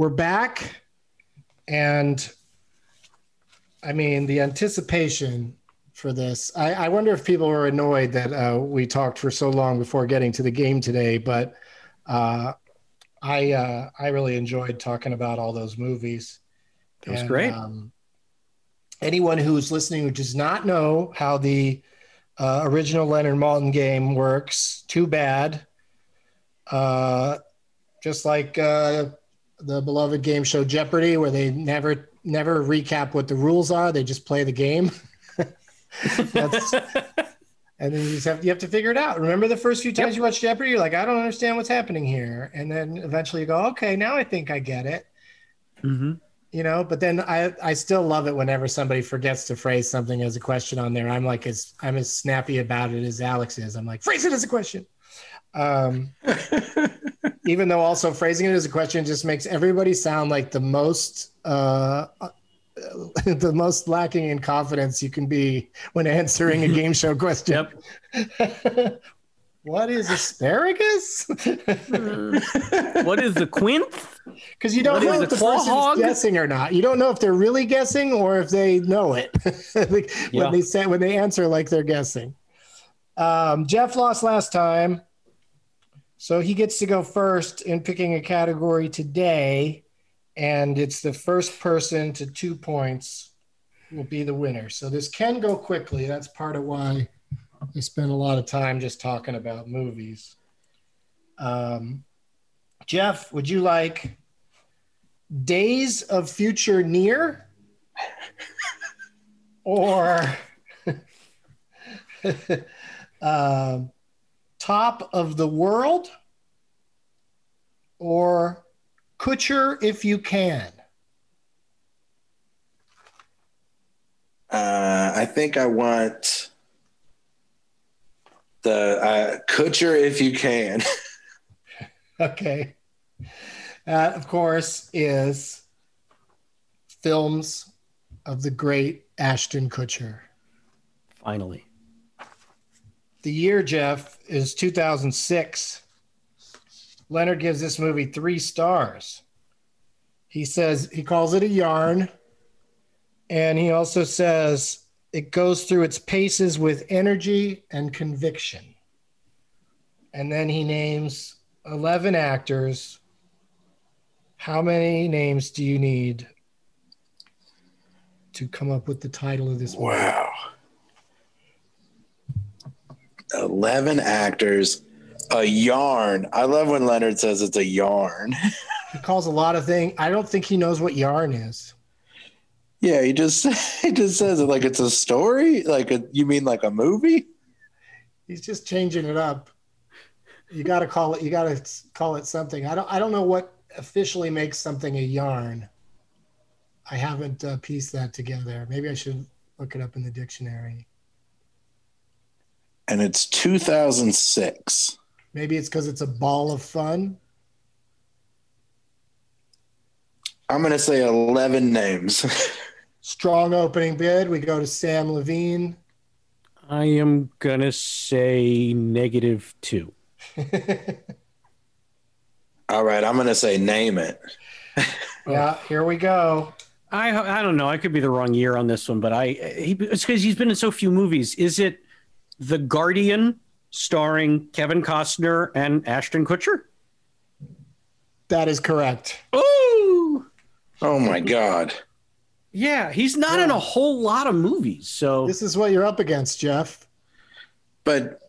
Speaker 2: We're back, and I mean the anticipation for this. I, I wonder if people were annoyed that uh, we talked for so long before getting to the game today, but uh, I uh, I really enjoyed talking about all those movies.
Speaker 3: That was great.
Speaker 2: Um, anyone who's listening who does not know how the uh, original Leonard Maltin game works, too bad. Uh, just like uh, the beloved game show Jeopardy, where they never never recap what the rules are; they just play the game. [laughs] That's, [laughs] and then you just have you have to figure it out. Remember the first few times you watch Jeopardy, you're like, I don't understand what's happening here, and then eventually you go, okay, now I think I get it.
Speaker 3: Mm-hmm.
Speaker 2: You know, but then I I still love it whenever somebody forgets to phrase something as a question on there. I'm like as I'm as snappy about it as Alex is. I'm like phrase it as a question. Um, [laughs] even though also phrasing it as a question just makes everybody sound like the most uh, [laughs] the most lacking in confidence you can be when answering a [laughs] game show question.
Speaker 3: Yep.
Speaker 2: what is asparagus?
Speaker 3: what is the quinth?
Speaker 2: Because you don't
Speaker 3: What
Speaker 2: know if
Speaker 3: the
Speaker 2: the
Speaker 3: claw
Speaker 2: person's
Speaker 3: hog?
Speaker 2: guessing or not. You don't know if they're really guessing or if they know it Like,
Speaker 3: Yeah.
Speaker 2: when they say when they answer like they're guessing. Um, Jeff lost last time, so he gets to go first in picking a category today, and it's the first person to two points will be the winner. So this can go quickly. That's part of why I spend a lot of time just talking about movies. Um, Jeff, would you like Days of Future Near or [laughs] um, Top of the World or Kutcher If You Can?
Speaker 4: Uh, I think I want the uh, Kutcher if you can. [laughs]
Speaker 2: Okay. That, of course, is films of the great Ashton Kutcher.
Speaker 3: Finally.
Speaker 2: The year, Jeff, is 2006. Leonard gives this movie three stars. He says he calls it a yarn. And he also says it goes through its paces with energy and conviction. And then he names 11 actors. How many names do you need to come up with the title of this movie?
Speaker 4: Wow. 11 actors, a yarn. I love when Leonard says it's a yarn. [laughs]
Speaker 2: He calls a lot of things. I don't think he knows what yarn is.
Speaker 4: Yeah, he just [laughs] he just says it like it's a story. Like a, you mean like a movie?
Speaker 2: He's just changing it up. You got to call it. You got to call it something. I don't. I don't know what officially makes something a yarn. I haven't uh, pieced that together. Maybe I should look it up in the dictionary.
Speaker 4: And it's 2006.
Speaker 2: Maybe it's because it's a ball of fun.
Speaker 4: I'm gonna say 11 names. [laughs]
Speaker 2: Strong opening bid. We go to Sam Levine.
Speaker 3: I am gonna say negative two. [laughs]
Speaker 4: All right, I'm gonna say name it. [laughs]
Speaker 2: Yeah, here we go.
Speaker 3: I I don't know. I could be the wrong year on this one, but I he, it's because he's been in so few movies. Is it The Guardian, starring Kevin Costner and Ashton Kutcher?
Speaker 2: That is correct.
Speaker 3: Ooh,
Speaker 4: Oh my god.
Speaker 3: yeah. He's not in a whole lot of movies, so
Speaker 2: This is what you're up against, Jeff.
Speaker 4: But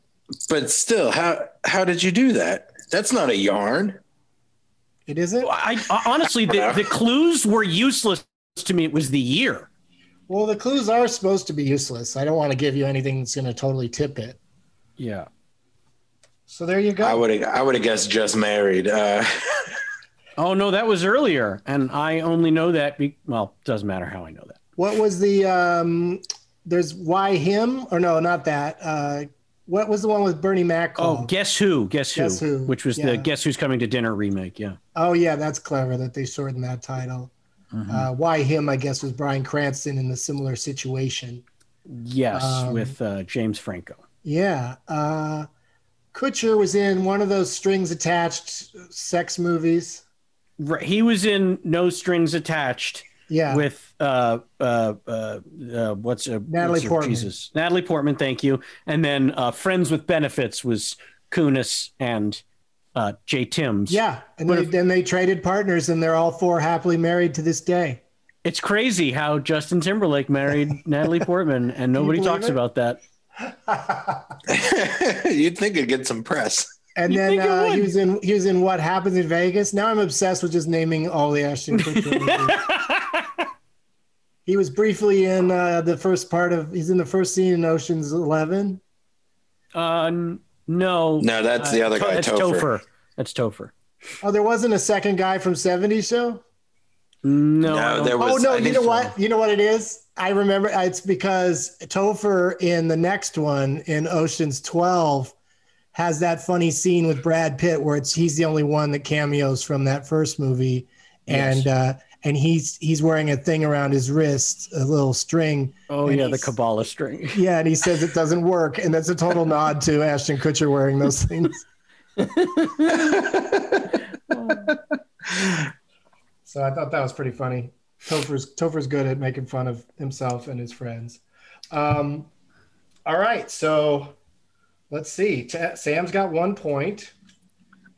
Speaker 4: but still, how how did you do that? That's not a yarn.
Speaker 2: It isn't.
Speaker 3: I, I honestly the, [laughs] the clues were useless to me. It was the year.
Speaker 2: Well, the clues are supposed to be useless. I don't want to give you anything that's going to totally tip it.
Speaker 3: Yeah.
Speaker 2: So there you go.
Speaker 4: I would have I would have guessed just married. Uh, [laughs]
Speaker 3: Oh no, that was earlier, and I only know that. Be- well, doesn't matter how I know that.
Speaker 2: What was the um there's why him or no, not that. Uh what was the one with Bernie Mac
Speaker 3: Oh, guess who? Guess who?
Speaker 2: Guess Who,
Speaker 3: Which was
Speaker 2: yeah.
Speaker 3: the Guess Who's Coming to Dinner remake. Yeah.
Speaker 2: Oh yeah, that's clever that they shortened that title.
Speaker 3: Mm-hmm.
Speaker 2: Uh why him I guess was Bryan Cranston in a similar situation.
Speaker 3: Yes,
Speaker 2: Um,
Speaker 3: with uh, James Franco.
Speaker 2: Yeah. Uh Kutcher was in one of those strings attached sex movies.
Speaker 3: Right. He was in No Strings Attached.
Speaker 2: Yeah.
Speaker 3: With uh uh uh, uh what's uh,
Speaker 2: Natalie
Speaker 3: what's her-
Speaker 2: Portman.
Speaker 3: Jesus Natalie Portman. Thank you. And then uh, Friends with Benefits was Kunis and uh, Jay Timms.
Speaker 2: Yeah, and
Speaker 3: But
Speaker 2: they,
Speaker 3: if-
Speaker 2: then they traded partners, and they're all four happily married to this day.
Speaker 3: It's crazy how Justin Timberlake married [laughs] Natalie Portman, and nobody talks
Speaker 2: it?
Speaker 3: about that. [laughs]
Speaker 4: you'd think it'd get some press.
Speaker 2: And
Speaker 3: You
Speaker 2: then uh, he was in he was in What Happens in Vegas. Now I'm obsessed with just naming all the Ashton Kutcher movies. [laughs] he was briefly in uh, the first part of. He's in the first scene in Ocean's Eleven.
Speaker 3: Uh, n- no.
Speaker 4: No, that's the other
Speaker 3: To-
Speaker 4: guy,
Speaker 3: That's
Speaker 4: Topher.
Speaker 3: Topher. That's Topher.
Speaker 2: Oh, there wasn't a second guy from '70s show.
Speaker 3: No,
Speaker 4: No, there was.
Speaker 2: oh no,
Speaker 4: I
Speaker 2: you know
Speaker 4: so.
Speaker 2: what? You know what it is? I remember it's because Topher in the next one in Ocean's 12 has that funny scene with Brad Pitt where it's he's the only one that cameos from that first movie, and
Speaker 3: Yes.
Speaker 2: uh, and he's he's wearing a thing around his wrist, a little string.
Speaker 3: Oh yeah, the Kabbalah string. [laughs]
Speaker 2: Yeah, and he says it doesn't work, and that's a total nod to Ashton Kutcher wearing those things. [laughs] so I thought that was pretty funny. Topher's Topher's good at making fun of himself and his friends. Um, all right, so let's see. Sam's got one point,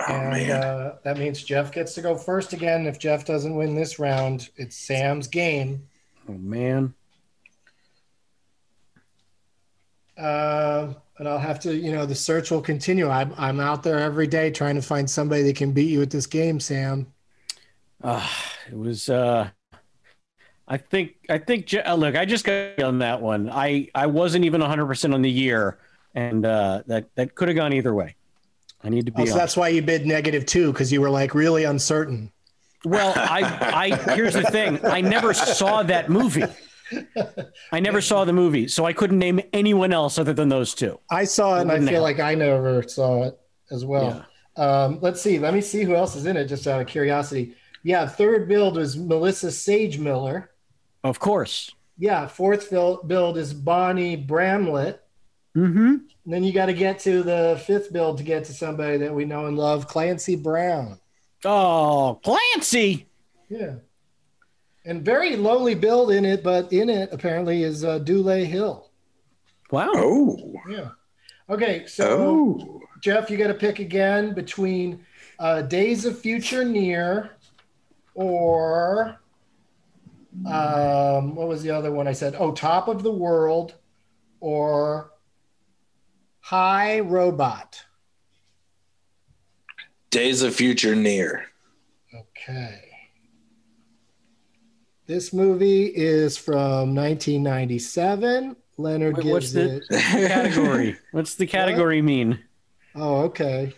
Speaker 2: and uh, that means Jeff gets to go first again. If Jeff doesn't win this round, it's Sam's game.
Speaker 3: Oh man.
Speaker 2: Uh, and I'll have to, you know, the search will continue. I'm, I'm out there every day trying to find somebody that can beat you at this game, Sam.
Speaker 3: Uh, it was uh I think I think Je- uh, look, I just got on that one. I I wasn't even 100% on the year and uh that that could have gone either way. I need to be
Speaker 2: Oh, so that's why you bid negative two because you were like really uncertain.
Speaker 3: Well, I I here's the thing. I never saw that movie. I never saw the movie, so I couldn't name anyone else other than those two.
Speaker 2: I saw it and I feel like I never saw it as well. Um, let's see. Let me see who else is in it just out of curiosity. Yeah, third billed was Melissa Sagemiller.
Speaker 3: Of course.
Speaker 2: Yeah, fourth billed is Bonnie Bramlett.
Speaker 3: Mm-hmm.
Speaker 2: And then you got to get to the fifth billed to get to somebody that we know and love, Clancy Brown.
Speaker 3: Oh, Clancy.
Speaker 2: Yeah. And very lowly billed in it, but in it apparently is uh, Dule Hill.
Speaker 3: Wow.
Speaker 4: Oh.
Speaker 2: Yeah. Okay, so
Speaker 4: Oh.
Speaker 2: Jeff, you got to pick again between uh, Days of Future Near or um, what was the other one I said? Oh, Top of the World or High Robot.
Speaker 4: Days of Future Near.
Speaker 2: Okay. This movie is from 1997. Leonard
Speaker 3: Wait,
Speaker 2: gives
Speaker 3: what's the
Speaker 2: it.
Speaker 3: category? [laughs] What's the category mean?
Speaker 2: Oh, okay.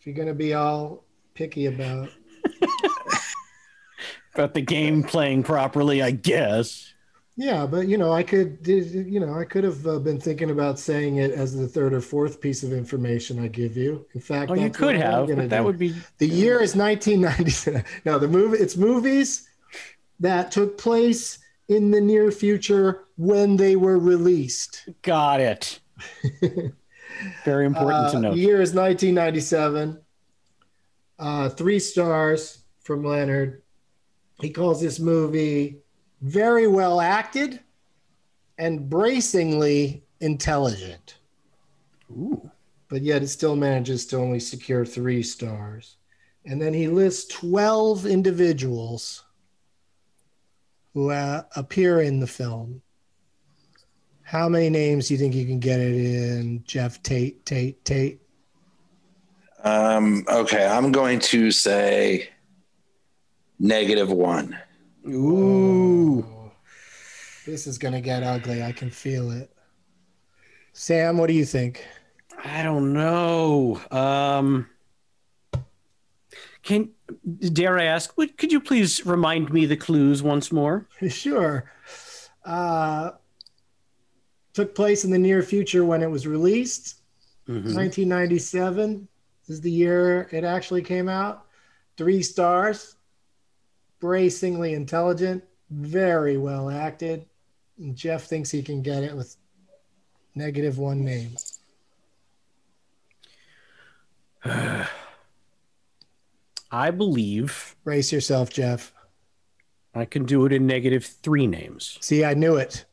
Speaker 2: If you're going to be all picky about [laughs]
Speaker 3: About the game playing properly, I guess.
Speaker 2: Yeah, but you know, I could, you know, I could have uh, been thinking about saying it as the third or fourth piece of information I give you. In fact,
Speaker 3: Oh, you could have, but that
Speaker 2: do.
Speaker 3: would be
Speaker 2: The year is 1997. [laughs] No, the movie, it's movies that took place in the near future when they were released.
Speaker 3: got it. [laughs] Very important to
Speaker 2: Uh,
Speaker 3: note.
Speaker 2: The year is 1997. Uh, three stars from Leonard. He calls this movie very well acted and bracingly intelligent.
Speaker 3: Ooh.
Speaker 2: But yet it still manages to only secure three stars. And then he lists 12 individuals who uh, appear in the film. How many names do you think you can get it in? Jeff Tate, Tate, Tate.
Speaker 4: Um, okay, I'm going to say negative one.
Speaker 3: Ooh.
Speaker 2: This is going to get ugly. I can feel it. Sam, what do you think?
Speaker 3: I don't know. Um, can dare I ask? Would, could you please remind me the clues once more? [laughs]
Speaker 2: Sure. Uh, took place in the near future when it was released.
Speaker 3: Mhm.
Speaker 2: 1997 is the year it actually came out. Three stars. Bracingly intelligent. Very well acted. And Jeff thinks he can get it with negative one name. [sighs]
Speaker 3: I believe
Speaker 2: Brace yourself, Jeff.
Speaker 3: I can do it in negative three names.
Speaker 2: See, I knew it.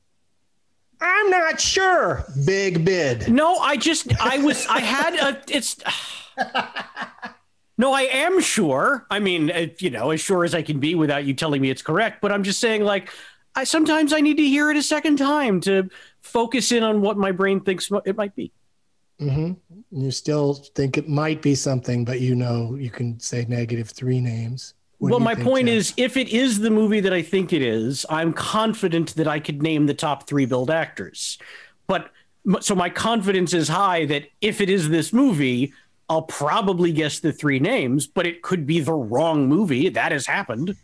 Speaker 2: I'm not sure. Big bid.
Speaker 3: No, I just I was I had a it's. [sighs] [laughs] No, I am sure. I mean, uh, you know, as sure as I can be without you telling me it's correct. But I'm just saying, like, I sometimes I need to hear it a second time to focus in on what my brain thinks it might be.
Speaker 2: hmm You still think it might be something, but you know you can say negative three names. What
Speaker 3: well, my point
Speaker 2: Jeff?
Speaker 3: is, if it is the movie that I think it is, I'm confident that I could name the top three billed actors. But so my confidence is high that if it is this movie, I'll probably guess the three names, but it could be the wrong movie. That has happened.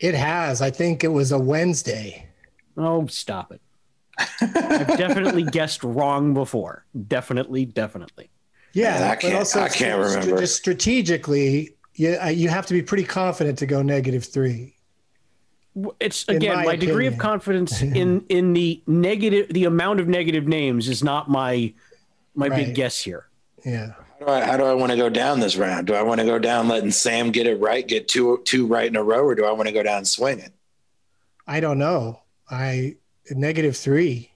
Speaker 2: it has. I think it was a Wednesday.
Speaker 3: Oh, stop it. I've definitely [laughs] guessed wrong before. Definitely, definitely.
Speaker 2: Yeah,
Speaker 4: Man, I
Speaker 2: but
Speaker 4: can't-
Speaker 2: also
Speaker 4: I can't
Speaker 2: st-
Speaker 4: remember.
Speaker 2: Just strategically, you uh, you have to be pretty confident to go negative three.
Speaker 3: It's again
Speaker 2: my
Speaker 3: my, degree of confidence [laughs] in in the negative, the amount of negative names is not my my
Speaker 2: Right.
Speaker 3: big guess here.
Speaker 2: Yeah.
Speaker 4: How do I, how do I want to go down this round? Do I want to go down letting Sam get it right, get two two right in a row, or do I want to go down swinging?
Speaker 2: I don't know. I negative three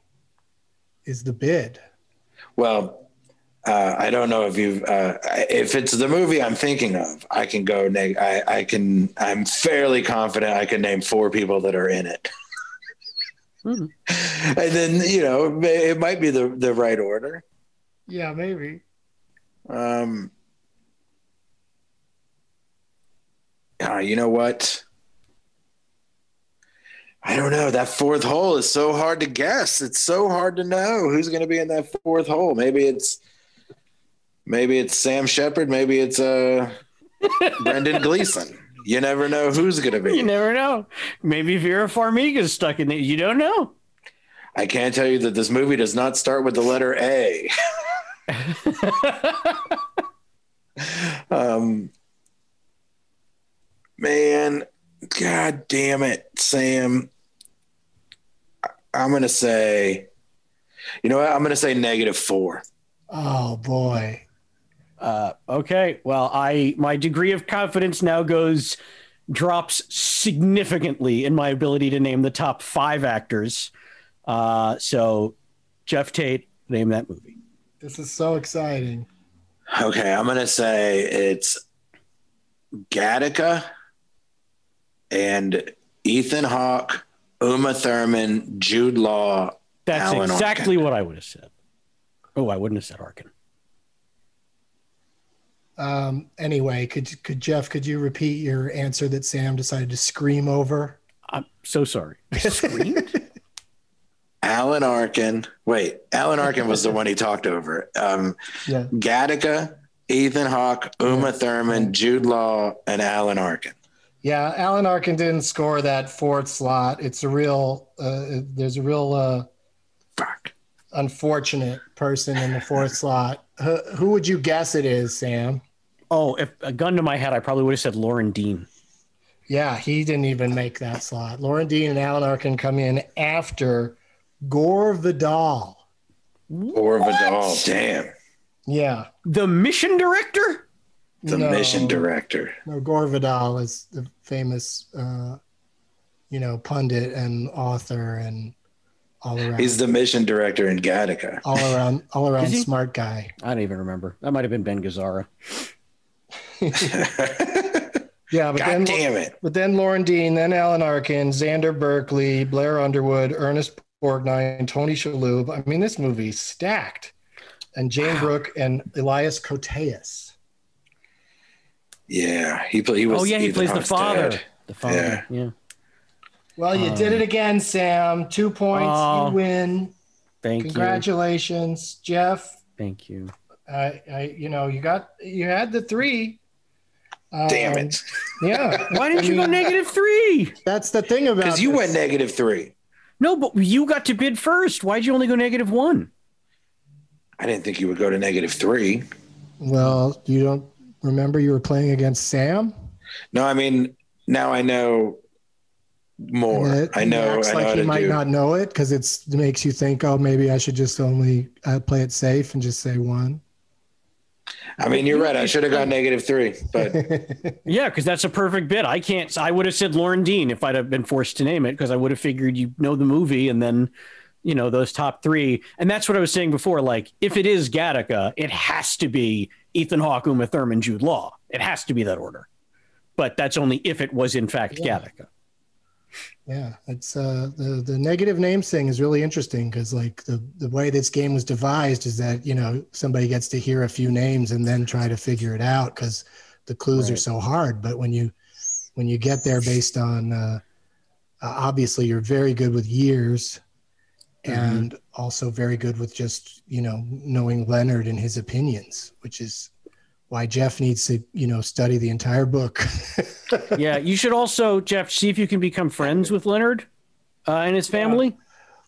Speaker 2: is the bid.
Speaker 4: Well, uh, I don't know if you've uh, if it's the movie I'm thinking of. I can go. Neg- I, I can. I'm fairly confident I can name four people that are in it.
Speaker 3: Mhm. [laughs]
Speaker 4: and then you know it it might be the the right order.
Speaker 2: Yeah, maybe.
Speaker 4: Um, uh, you know what? I don't know. That fourth hole is so hard to guess. It's so hard to know who's going to be in that fourth hole. Maybe it's maybe it's Sam Shepard. Maybe it's uh [laughs] Brendan Gleeson. You never know who's going to be.
Speaker 3: You never know. Maybe Vera Farmiga's stuck in it. You don't know.
Speaker 4: I can't tell you that this movie does not start with the letter A. [laughs] [laughs] um, man, god damn it, Sam. I'm gonna say, you know what? I'm gonna say negative four.
Speaker 2: Oh boy.
Speaker 3: Uh, okay. Well, I my degree of confidence now goes drops significantly in my ability to name the top five actors. Uh, so, Jeff Tate, name that movie.
Speaker 2: This is so exciting.
Speaker 4: Okay, I'm gonna say it's Gattaca and Ethan Hawke, Uma Thurman, Jude Law.
Speaker 3: That's
Speaker 4: Alan
Speaker 3: exactly
Speaker 4: Arkin.
Speaker 3: what I would have said. Oh, I wouldn't have said Arkin.
Speaker 2: Um, anyway, could could Jeff, could you repeat your answer that Sam decided to scream over?
Speaker 3: I'm so sorry. I [laughs] screamed.
Speaker 4: Alan Arkin. Wait, Alan Arkin was the one he talked over. Um,
Speaker 2: Yeah.
Speaker 4: Gattaca, Ethan Hawke, Uma Thurman, Jude Law, and Alan Arkin.
Speaker 2: Yeah, Alan Arkin didn't score that fourth slot. It's a real uh, there's a real uh,
Speaker 4: Fuck.
Speaker 2: unfortunate person in the fourth slot. Who, who would you guess it is, Sam?
Speaker 3: oh, if a gun to my head, I probably would have said Loren Dean.
Speaker 2: Yeah, he didn't even make that slot. Loren Dean and Alan Arkin come in after Gore Vidal.
Speaker 4: Or Vidal. Damn.
Speaker 2: Yeah,
Speaker 3: The mission director?
Speaker 4: The
Speaker 2: No.
Speaker 4: mission director.
Speaker 2: no, Gore Vidal is the famous, uh, you know, pundit and author and all around,
Speaker 4: He's the mission director in Gattaca.
Speaker 2: all around, all around smart guy.
Speaker 3: I don't even remember. That might have been Ben Gazzara. [laughs]
Speaker 2: Yeah, but
Speaker 4: God
Speaker 2: then
Speaker 4: damn it.
Speaker 2: But then Loren Dean, then Alan Arkin, Xander Berkeley, Blair Underwood, Ernest Borgnine, Tony Shalhoub. I mean, this movie's stacked. And Jayne Brook and Elias Koteas.
Speaker 4: Yeah, he play, he was.
Speaker 3: oh yeah, he
Speaker 4: Ethan
Speaker 3: plays the father.
Speaker 4: dad.
Speaker 3: The father.
Speaker 4: Yeah.
Speaker 3: Yeah.
Speaker 2: Well, you did it again, Sam. Two points.
Speaker 3: Oh,
Speaker 2: you win.
Speaker 3: Thank you.
Speaker 2: Congratulations, Jeff.
Speaker 3: Thank you.
Speaker 2: I, I, you know, you got, you had the three.
Speaker 4: Damn
Speaker 2: Um,
Speaker 4: it.
Speaker 2: Yeah. [laughs]
Speaker 3: Why didn't you go negative three?
Speaker 2: That's the thing about
Speaker 4: Because you
Speaker 2: this.
Speaker 4: went negative three.
Speaker 3: No, but you got to bid first. Why'd you only go negative one?
Speaker 4: I didn't think you would go to negative three.
Speaker 2: Well, you don't remember you were playing against Sam?
Speaker 4: No, I mean now I know more.
Speaker 2: And it-
Speaker 4: I
Speaker 2: he
Speaker 4: know.
Speaker 2: acts
Speaker 4: I know
Speaker 2: like
Speaker 4: how
Speaker 2: he might
Speaker 4: do.
Speaker 2: not know it because it makes you think, oh, maybe I should just only uh, play it safe and just say one.
Speaker 4: I mean, you're right. I should have gone negative three, but [laughs]
Speaker 3: Yeah, because that's a perfect bit. I can't. I would have said Loren Dean if I'd have been forced to name it because I would have figured you know the movie and then, you know, those top three. And that's what I was saying before. Like, if it is Gattaca, it has to be Ethan Hawke, Uma Thurman, Jude Law. It has to be that order. But that's only if it was in fact Gattaca.
Speaker 2: Yeah, it's uh, the the negative names thing is really interesting because like the the way this game was devised is that you know somebody gets to hear a few names and then try to figure it out because the clues are so hard. But when you when you get there based on uh, uh, obviously you're very good with years and also very good with just you know knowing Leonard and his opinions, which is why Jeff needs to you know study the entire book. [laughs]
Speaker 3: yeah, you should also, Jeff, see if you can become friends with Leonard uh, and his family.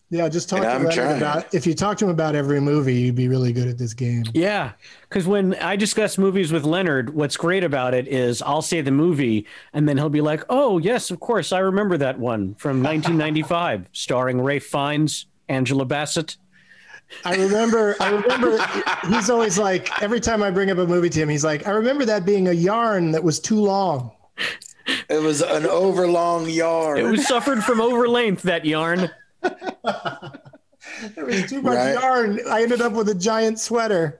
Speaker 2: Yeah, just talk
Speaker 4: And
Speaker 2: to
Speaker 4: I'm
Speaker 2: Leonard about. If you talk to him about every movie, you'd be really good at this game.
Speaker 3: Yeah, because when I discuss movies with Leonard, what's great about it is I'll say the movie, and then he'll be like, "Oh yes, of course, I remember that one from [laughs] 1995, starring Ralph Fiennes, Angela Bassett."
Speaker 2: I remember. I remember. he's always like every time I bring up a movie to him, he's like, "I remember that being a yarn that was too long."
Speaker 4: It was an overlong yarn.
Speaker 3: It was suffered from overlength that yarn. [laughs]
Speaker 2: There was too much
Speaker 4: Right.
Speaker 2: yarn. I ended up with a giant sweater.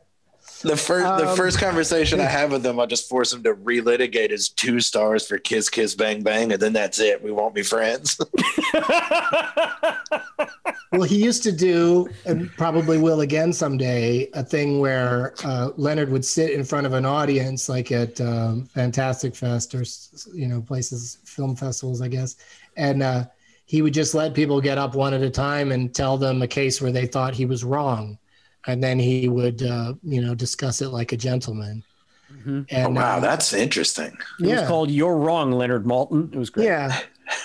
Speaker 4: The first the
Speaker 2: Um,
Speaker 4: first conversation I have with him, I'll just force him to relitigate his two stars for Kiss Kiss Bang Bang, and then that's it. We won't be friends. [laughs]
Speaker 2: Well, he used to do, and probably will again someday, a thing where uh, Leonard would sit in front of an audience, like at um, Fantastic Fest or you know places, film festivals, I guess, and uh, he would just let people get up one at a time and tell them a case where they thought he was wrong, and then he would uh, you know discuss it like a gentleman.
Speaker 3: Mhm.
Speaker 4: oh, wow,
Speaker 2: uh,
Speaker 4: that's interesting.
Speaker 3: It was called "You're Wrong, Leonard Maltin." It was great.
Speaker 2: yeah,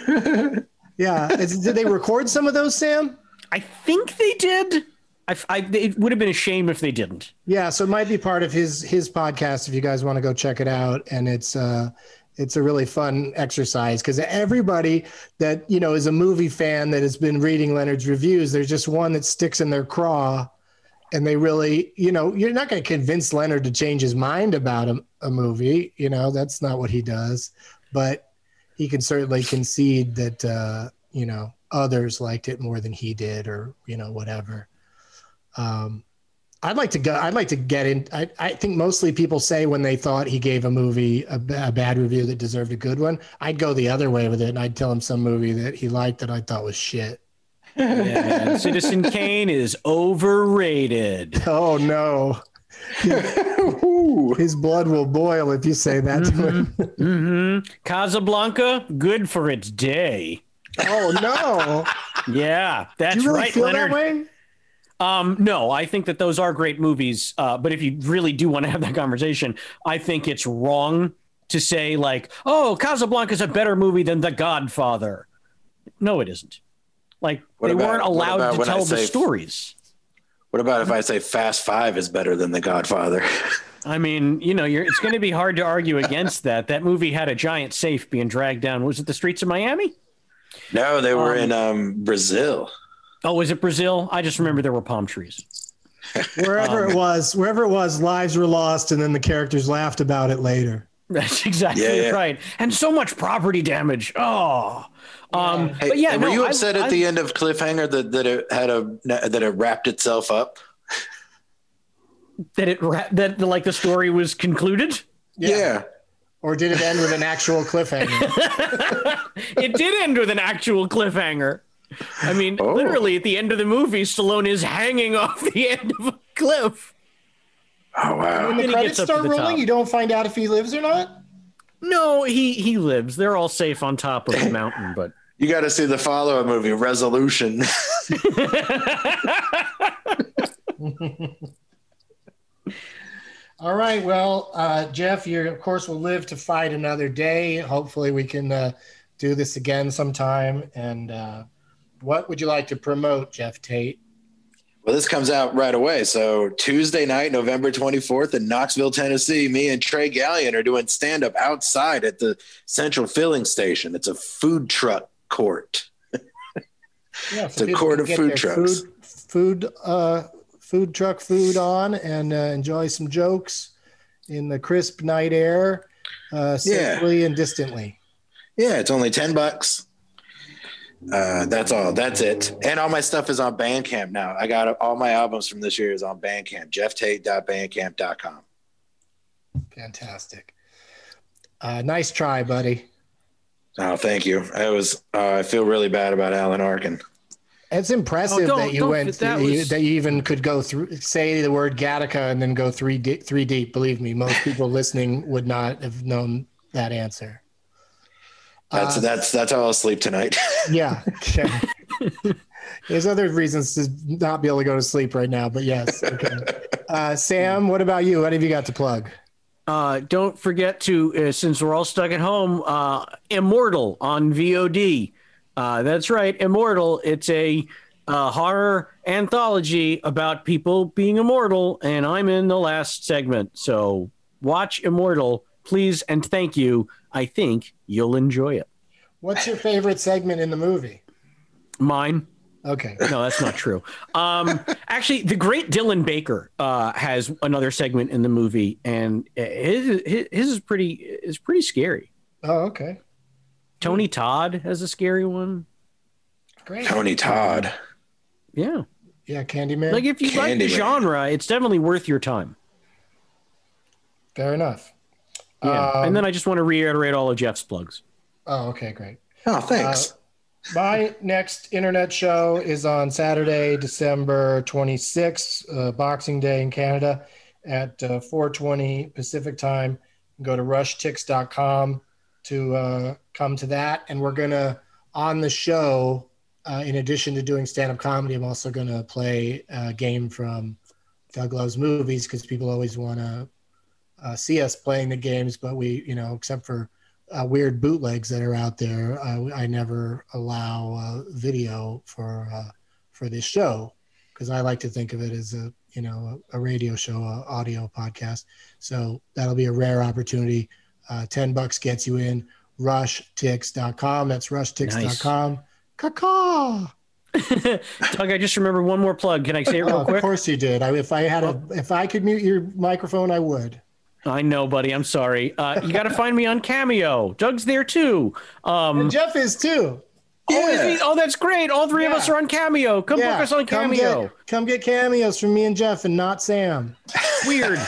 Speaker 2: [laughs] yeah. Is- Did they record some of those, Sam?
Speaker 3: I think they did. I, I, it would have been a shame if they didn't.
Speaker 2: Yeah, so it might be part of his his podcast if you guys want to go check it out. And it's uh it's a really fun exercise because everybody that you know is a movie fan that has been reading Leonard's reviews, there's just one that sticks in their craw, and they really, you know, you're not going to convince Leonard to change his mind about a, a movie. You know, that's not what he does, but he can certainly concede that uh, you know others liked it more than he did, or you know whatever. Um, I'd like to go. I'd like to get in. I, I think mostly people say when they thought he gave a movie a, a bad review that deserved a good one. I'd go the other way with it, and I'd tell him some movie that he liked that I thought was shit.
Speaker 3: Yeah. Citizen Kane is overrated.
Speaker 2: Oh no, his blood will boil if you say that to him.
Speaker 3: hmm Casablanca, good for its day.
Speaker 2: Oh no,
Speaker 3: Yeah, that's
Speaker 2: do you really
Speaker 3: right,
Speaker 2: feel
Speaker 3: Leonard.
Speaker 2: that way?
Speaker 3: Um, no, I think that those are great movies. Uh, but if you really do want to have that conversation, I think it's wrong to say like, "Oh, Casablanca is a better movie than The Godfather." No, it isn't. Like
Speaker 4: What
Speaker 3: they
Speaker 4: about-
Speaker 3: weren't allowed to
Speaker 4: when I
Speaker 3: tell the stories.
Speaker 4: What about if I say Fast Five is better than The Godfather? [laughs]
Speaker 3: I mean, you know, you're, it's going to be hard to argue against that. That movie had a giant safe being dragged down. Was it the streets of Miami?
Speaker 4: no, they were
Speaker 3: Um,
Speaker 4: in um, Brazil.
Speaker 3: Oh, was it Brazil? I just remember there were palm trees. [laughs]
Speaker 2: Wherever
Speaker 3: Um,
Speaker 2: it was, wherever it was, lives were lost, and then the characters laughed about it later. [laughs]
Speaker 3: That's exactly
Speaker 4: Yeah, yeah.
Speaker 3: right. And so much property damage. Oh, um,
Speaker 4: Hey,
Speaker 3: but yeah,
Speaker 4: were
Speaker 3: no,
Speaker 4: you
Speaker 3: I-
Speaker 4: upset at
Speaker 3: I-
Speaker 4: the end of Cliffhanger that, that it had a that it wrapped itself up?
Speaker 3: that it ra- that like the story was concluded?
Speaker 4: Yeah.
Speaker 2: Or did it end with an actual cliffhanger? [laughs]
Speaker 3: it did end with an actual cliffhanger. I mean,
Speaker 4: Oh.
Speaker 3: literally at the end of the movie, Stallone is hanging off the end of a cliff.
Speaker 4: Oh wow.
Speaker 2: when the credits
Speaker 3: gets up to
Speaker 2: start rolling,
Speaker 3: top.
Speaker 2: you don't find out if he lives or not.
Speaker 3: No, he he lives. They're all safe on top of the mountain, but [laughs]
Speaker 4: You got to see the follow-up movie, Resolution. [laughs] [laughs]
Speaker 2: All right. Well, uh, Jeff, you of course will live to fight another day. Hopefully, we can uh, do this again sometime. And uh, what would you like to promote, Jeff Tate?
Speaker 4: Well, this comes out right away. So Tuesday night, November 24th in Knoxville, Tennessee, me and Trey Gallion are doing stand up outside at the Central Filling Station. It's a food truck court. [laughs]
Speaker 2: Yeah,
Speaker 4: It's a court of food trucks.
Speaker 2: Food, food, uh, food truck food on and uh, enjoy some jokes in the crisp night air, uh,
Speaker 4: Yeah.
Speaker 2: safely and distantly.
Speaker 4: Yeah, it's only 10 bucks. Uh, that's all. That's it. And all my stuff is on Bandcamp now. I got all my albums from this year is on Bandcamp, jefftate.bandcamp.com.
Speaker 2: Fantastic. Uh, nice try, buddy.
Speaker 4: Oh, thank you. I was, uh, I feel really bad about Alan Arkin.
Speaker 2: It's impressive
Speaker 3: Oh,
Speaker 2: that you went
Speaker 3: that
Speaker 2: that, you,
Speaker 3: was-
Speaker 2: that you even could go through say the word Gattaca and then go three deep, three deep. Believe me, most people [laughs] listening would not have known that answer.
Speaker 4: That's,
Speaker 2: Uh,
Speaker 4: that's, that's how I'll sleep tonight. [laughs]
Speaker 2: Yeah. Okay. There's other reasons to not be able to go to sleep right now, but yes. Okay. [laughs] Uh, Sam, what about you? What have you got to plug?
Speaker 3: Uh, don't forget to, uh, since we're all stuck at home, uh, Immortal on VOD. Uh, that's right, Immortal. It's a a horror anthology about people being immortal, and I'm in the last segment. So watch Immortal, please, and thank you. I think you'll enjoy it.
Speaker 2: What's your favorite segment in the movie?
Speaker 3: Mine.
Speaker 2: Okay.
Speaker 3: No, that's not true. Um, actually, the great Dylan Baker uh, has another segment in the movie, and his, his, his is pretty is pretty scary.
Speaker 2: Oh, okay.
Speaker 3: Tony Todd has a scary one.
Speaker 2: Great.
Speaker 4: Tony Todd.
Speaker 3: Yeah.
Speaker 2: Yeah, Candyman.
Speaker 3: Like if you like the genre, it's definitely worth your time.
Speaker 2: Fair enough.
Speaker 3: Yeah.
Speaker 2: Um,
Speaker 3: and then I just want to reiterate all of Jeff's plugs.
Speaker 2: Oh, okay, great.
Speaker 4: Oh, thanks.
Speaker 2: Uh, my next internet show is on Saturday, December 26th, uh, Boxing Day in Canada at uh, 4:20 Pacific time. Go to rushtix.com to uh, come to that, and we're gonna on the show. Uh, in addition to doing stand-up comedy, I'm also gonna play a game from Doug Loves Movies because people always want to uh, see us playing the games, but we, you know, except for uh, weird bootlegs that are out there. Uh, I never allow uh, video for uh, for this show because I like to think of it as a you know a, a radio show, a audio podcast. So that'll be a rare opportunity. Uh, Ten bucks gets you in. Rushtix.com. That's rushtix.com. Caw. [laughs]
Speaker 3: Doug, I just remember one more plug. Can I say it real
Speaker 2: quick? of course you did. I, if I had a, if I could mute your microphone, I would.
Speaker 3: I know, buddy. I'm sorry. Uh, you got to find me on Cameo. Doug's there too. Um,
Speaker 2: And Jeff is too.
Speaker 3: oh, is he? oh, that's great. All three of us are on Cameo. Come book us on
Speaker 2: come
Speaker 3: Cameo.
Speaker 2: get, come get cameos from me and Jeff, and not Sam.
Speaker 3: Weird.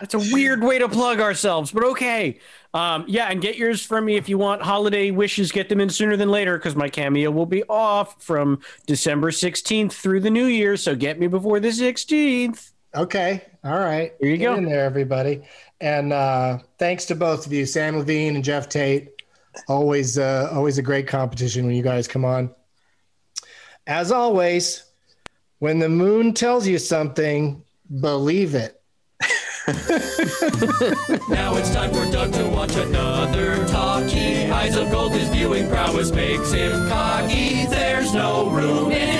Speaker 3: That's a weird way to plug ourselves, but okay. Um, yeah, and get yours from me if you want holiday wishes. Get them in sooner than later because my cameo will be off from December 16th through the new year. So get me before the 16th.
Speaker 2: Okay. All right.
Speaker 3: Here you
Speaker 2: Get
Speaker 3: go.
Speaker 2: in there, everybody. And uh, thanks to both of you, Sam Levine and Jeff Tate. Always, uh, always a great competition when you guys come on. As always, when the moon tells you something, believe it. [laughs]
Speaker 1: Now it's time for Doug to watch another talkie. Eyes of gold, his viewing prowess makes him cocky. There's no room in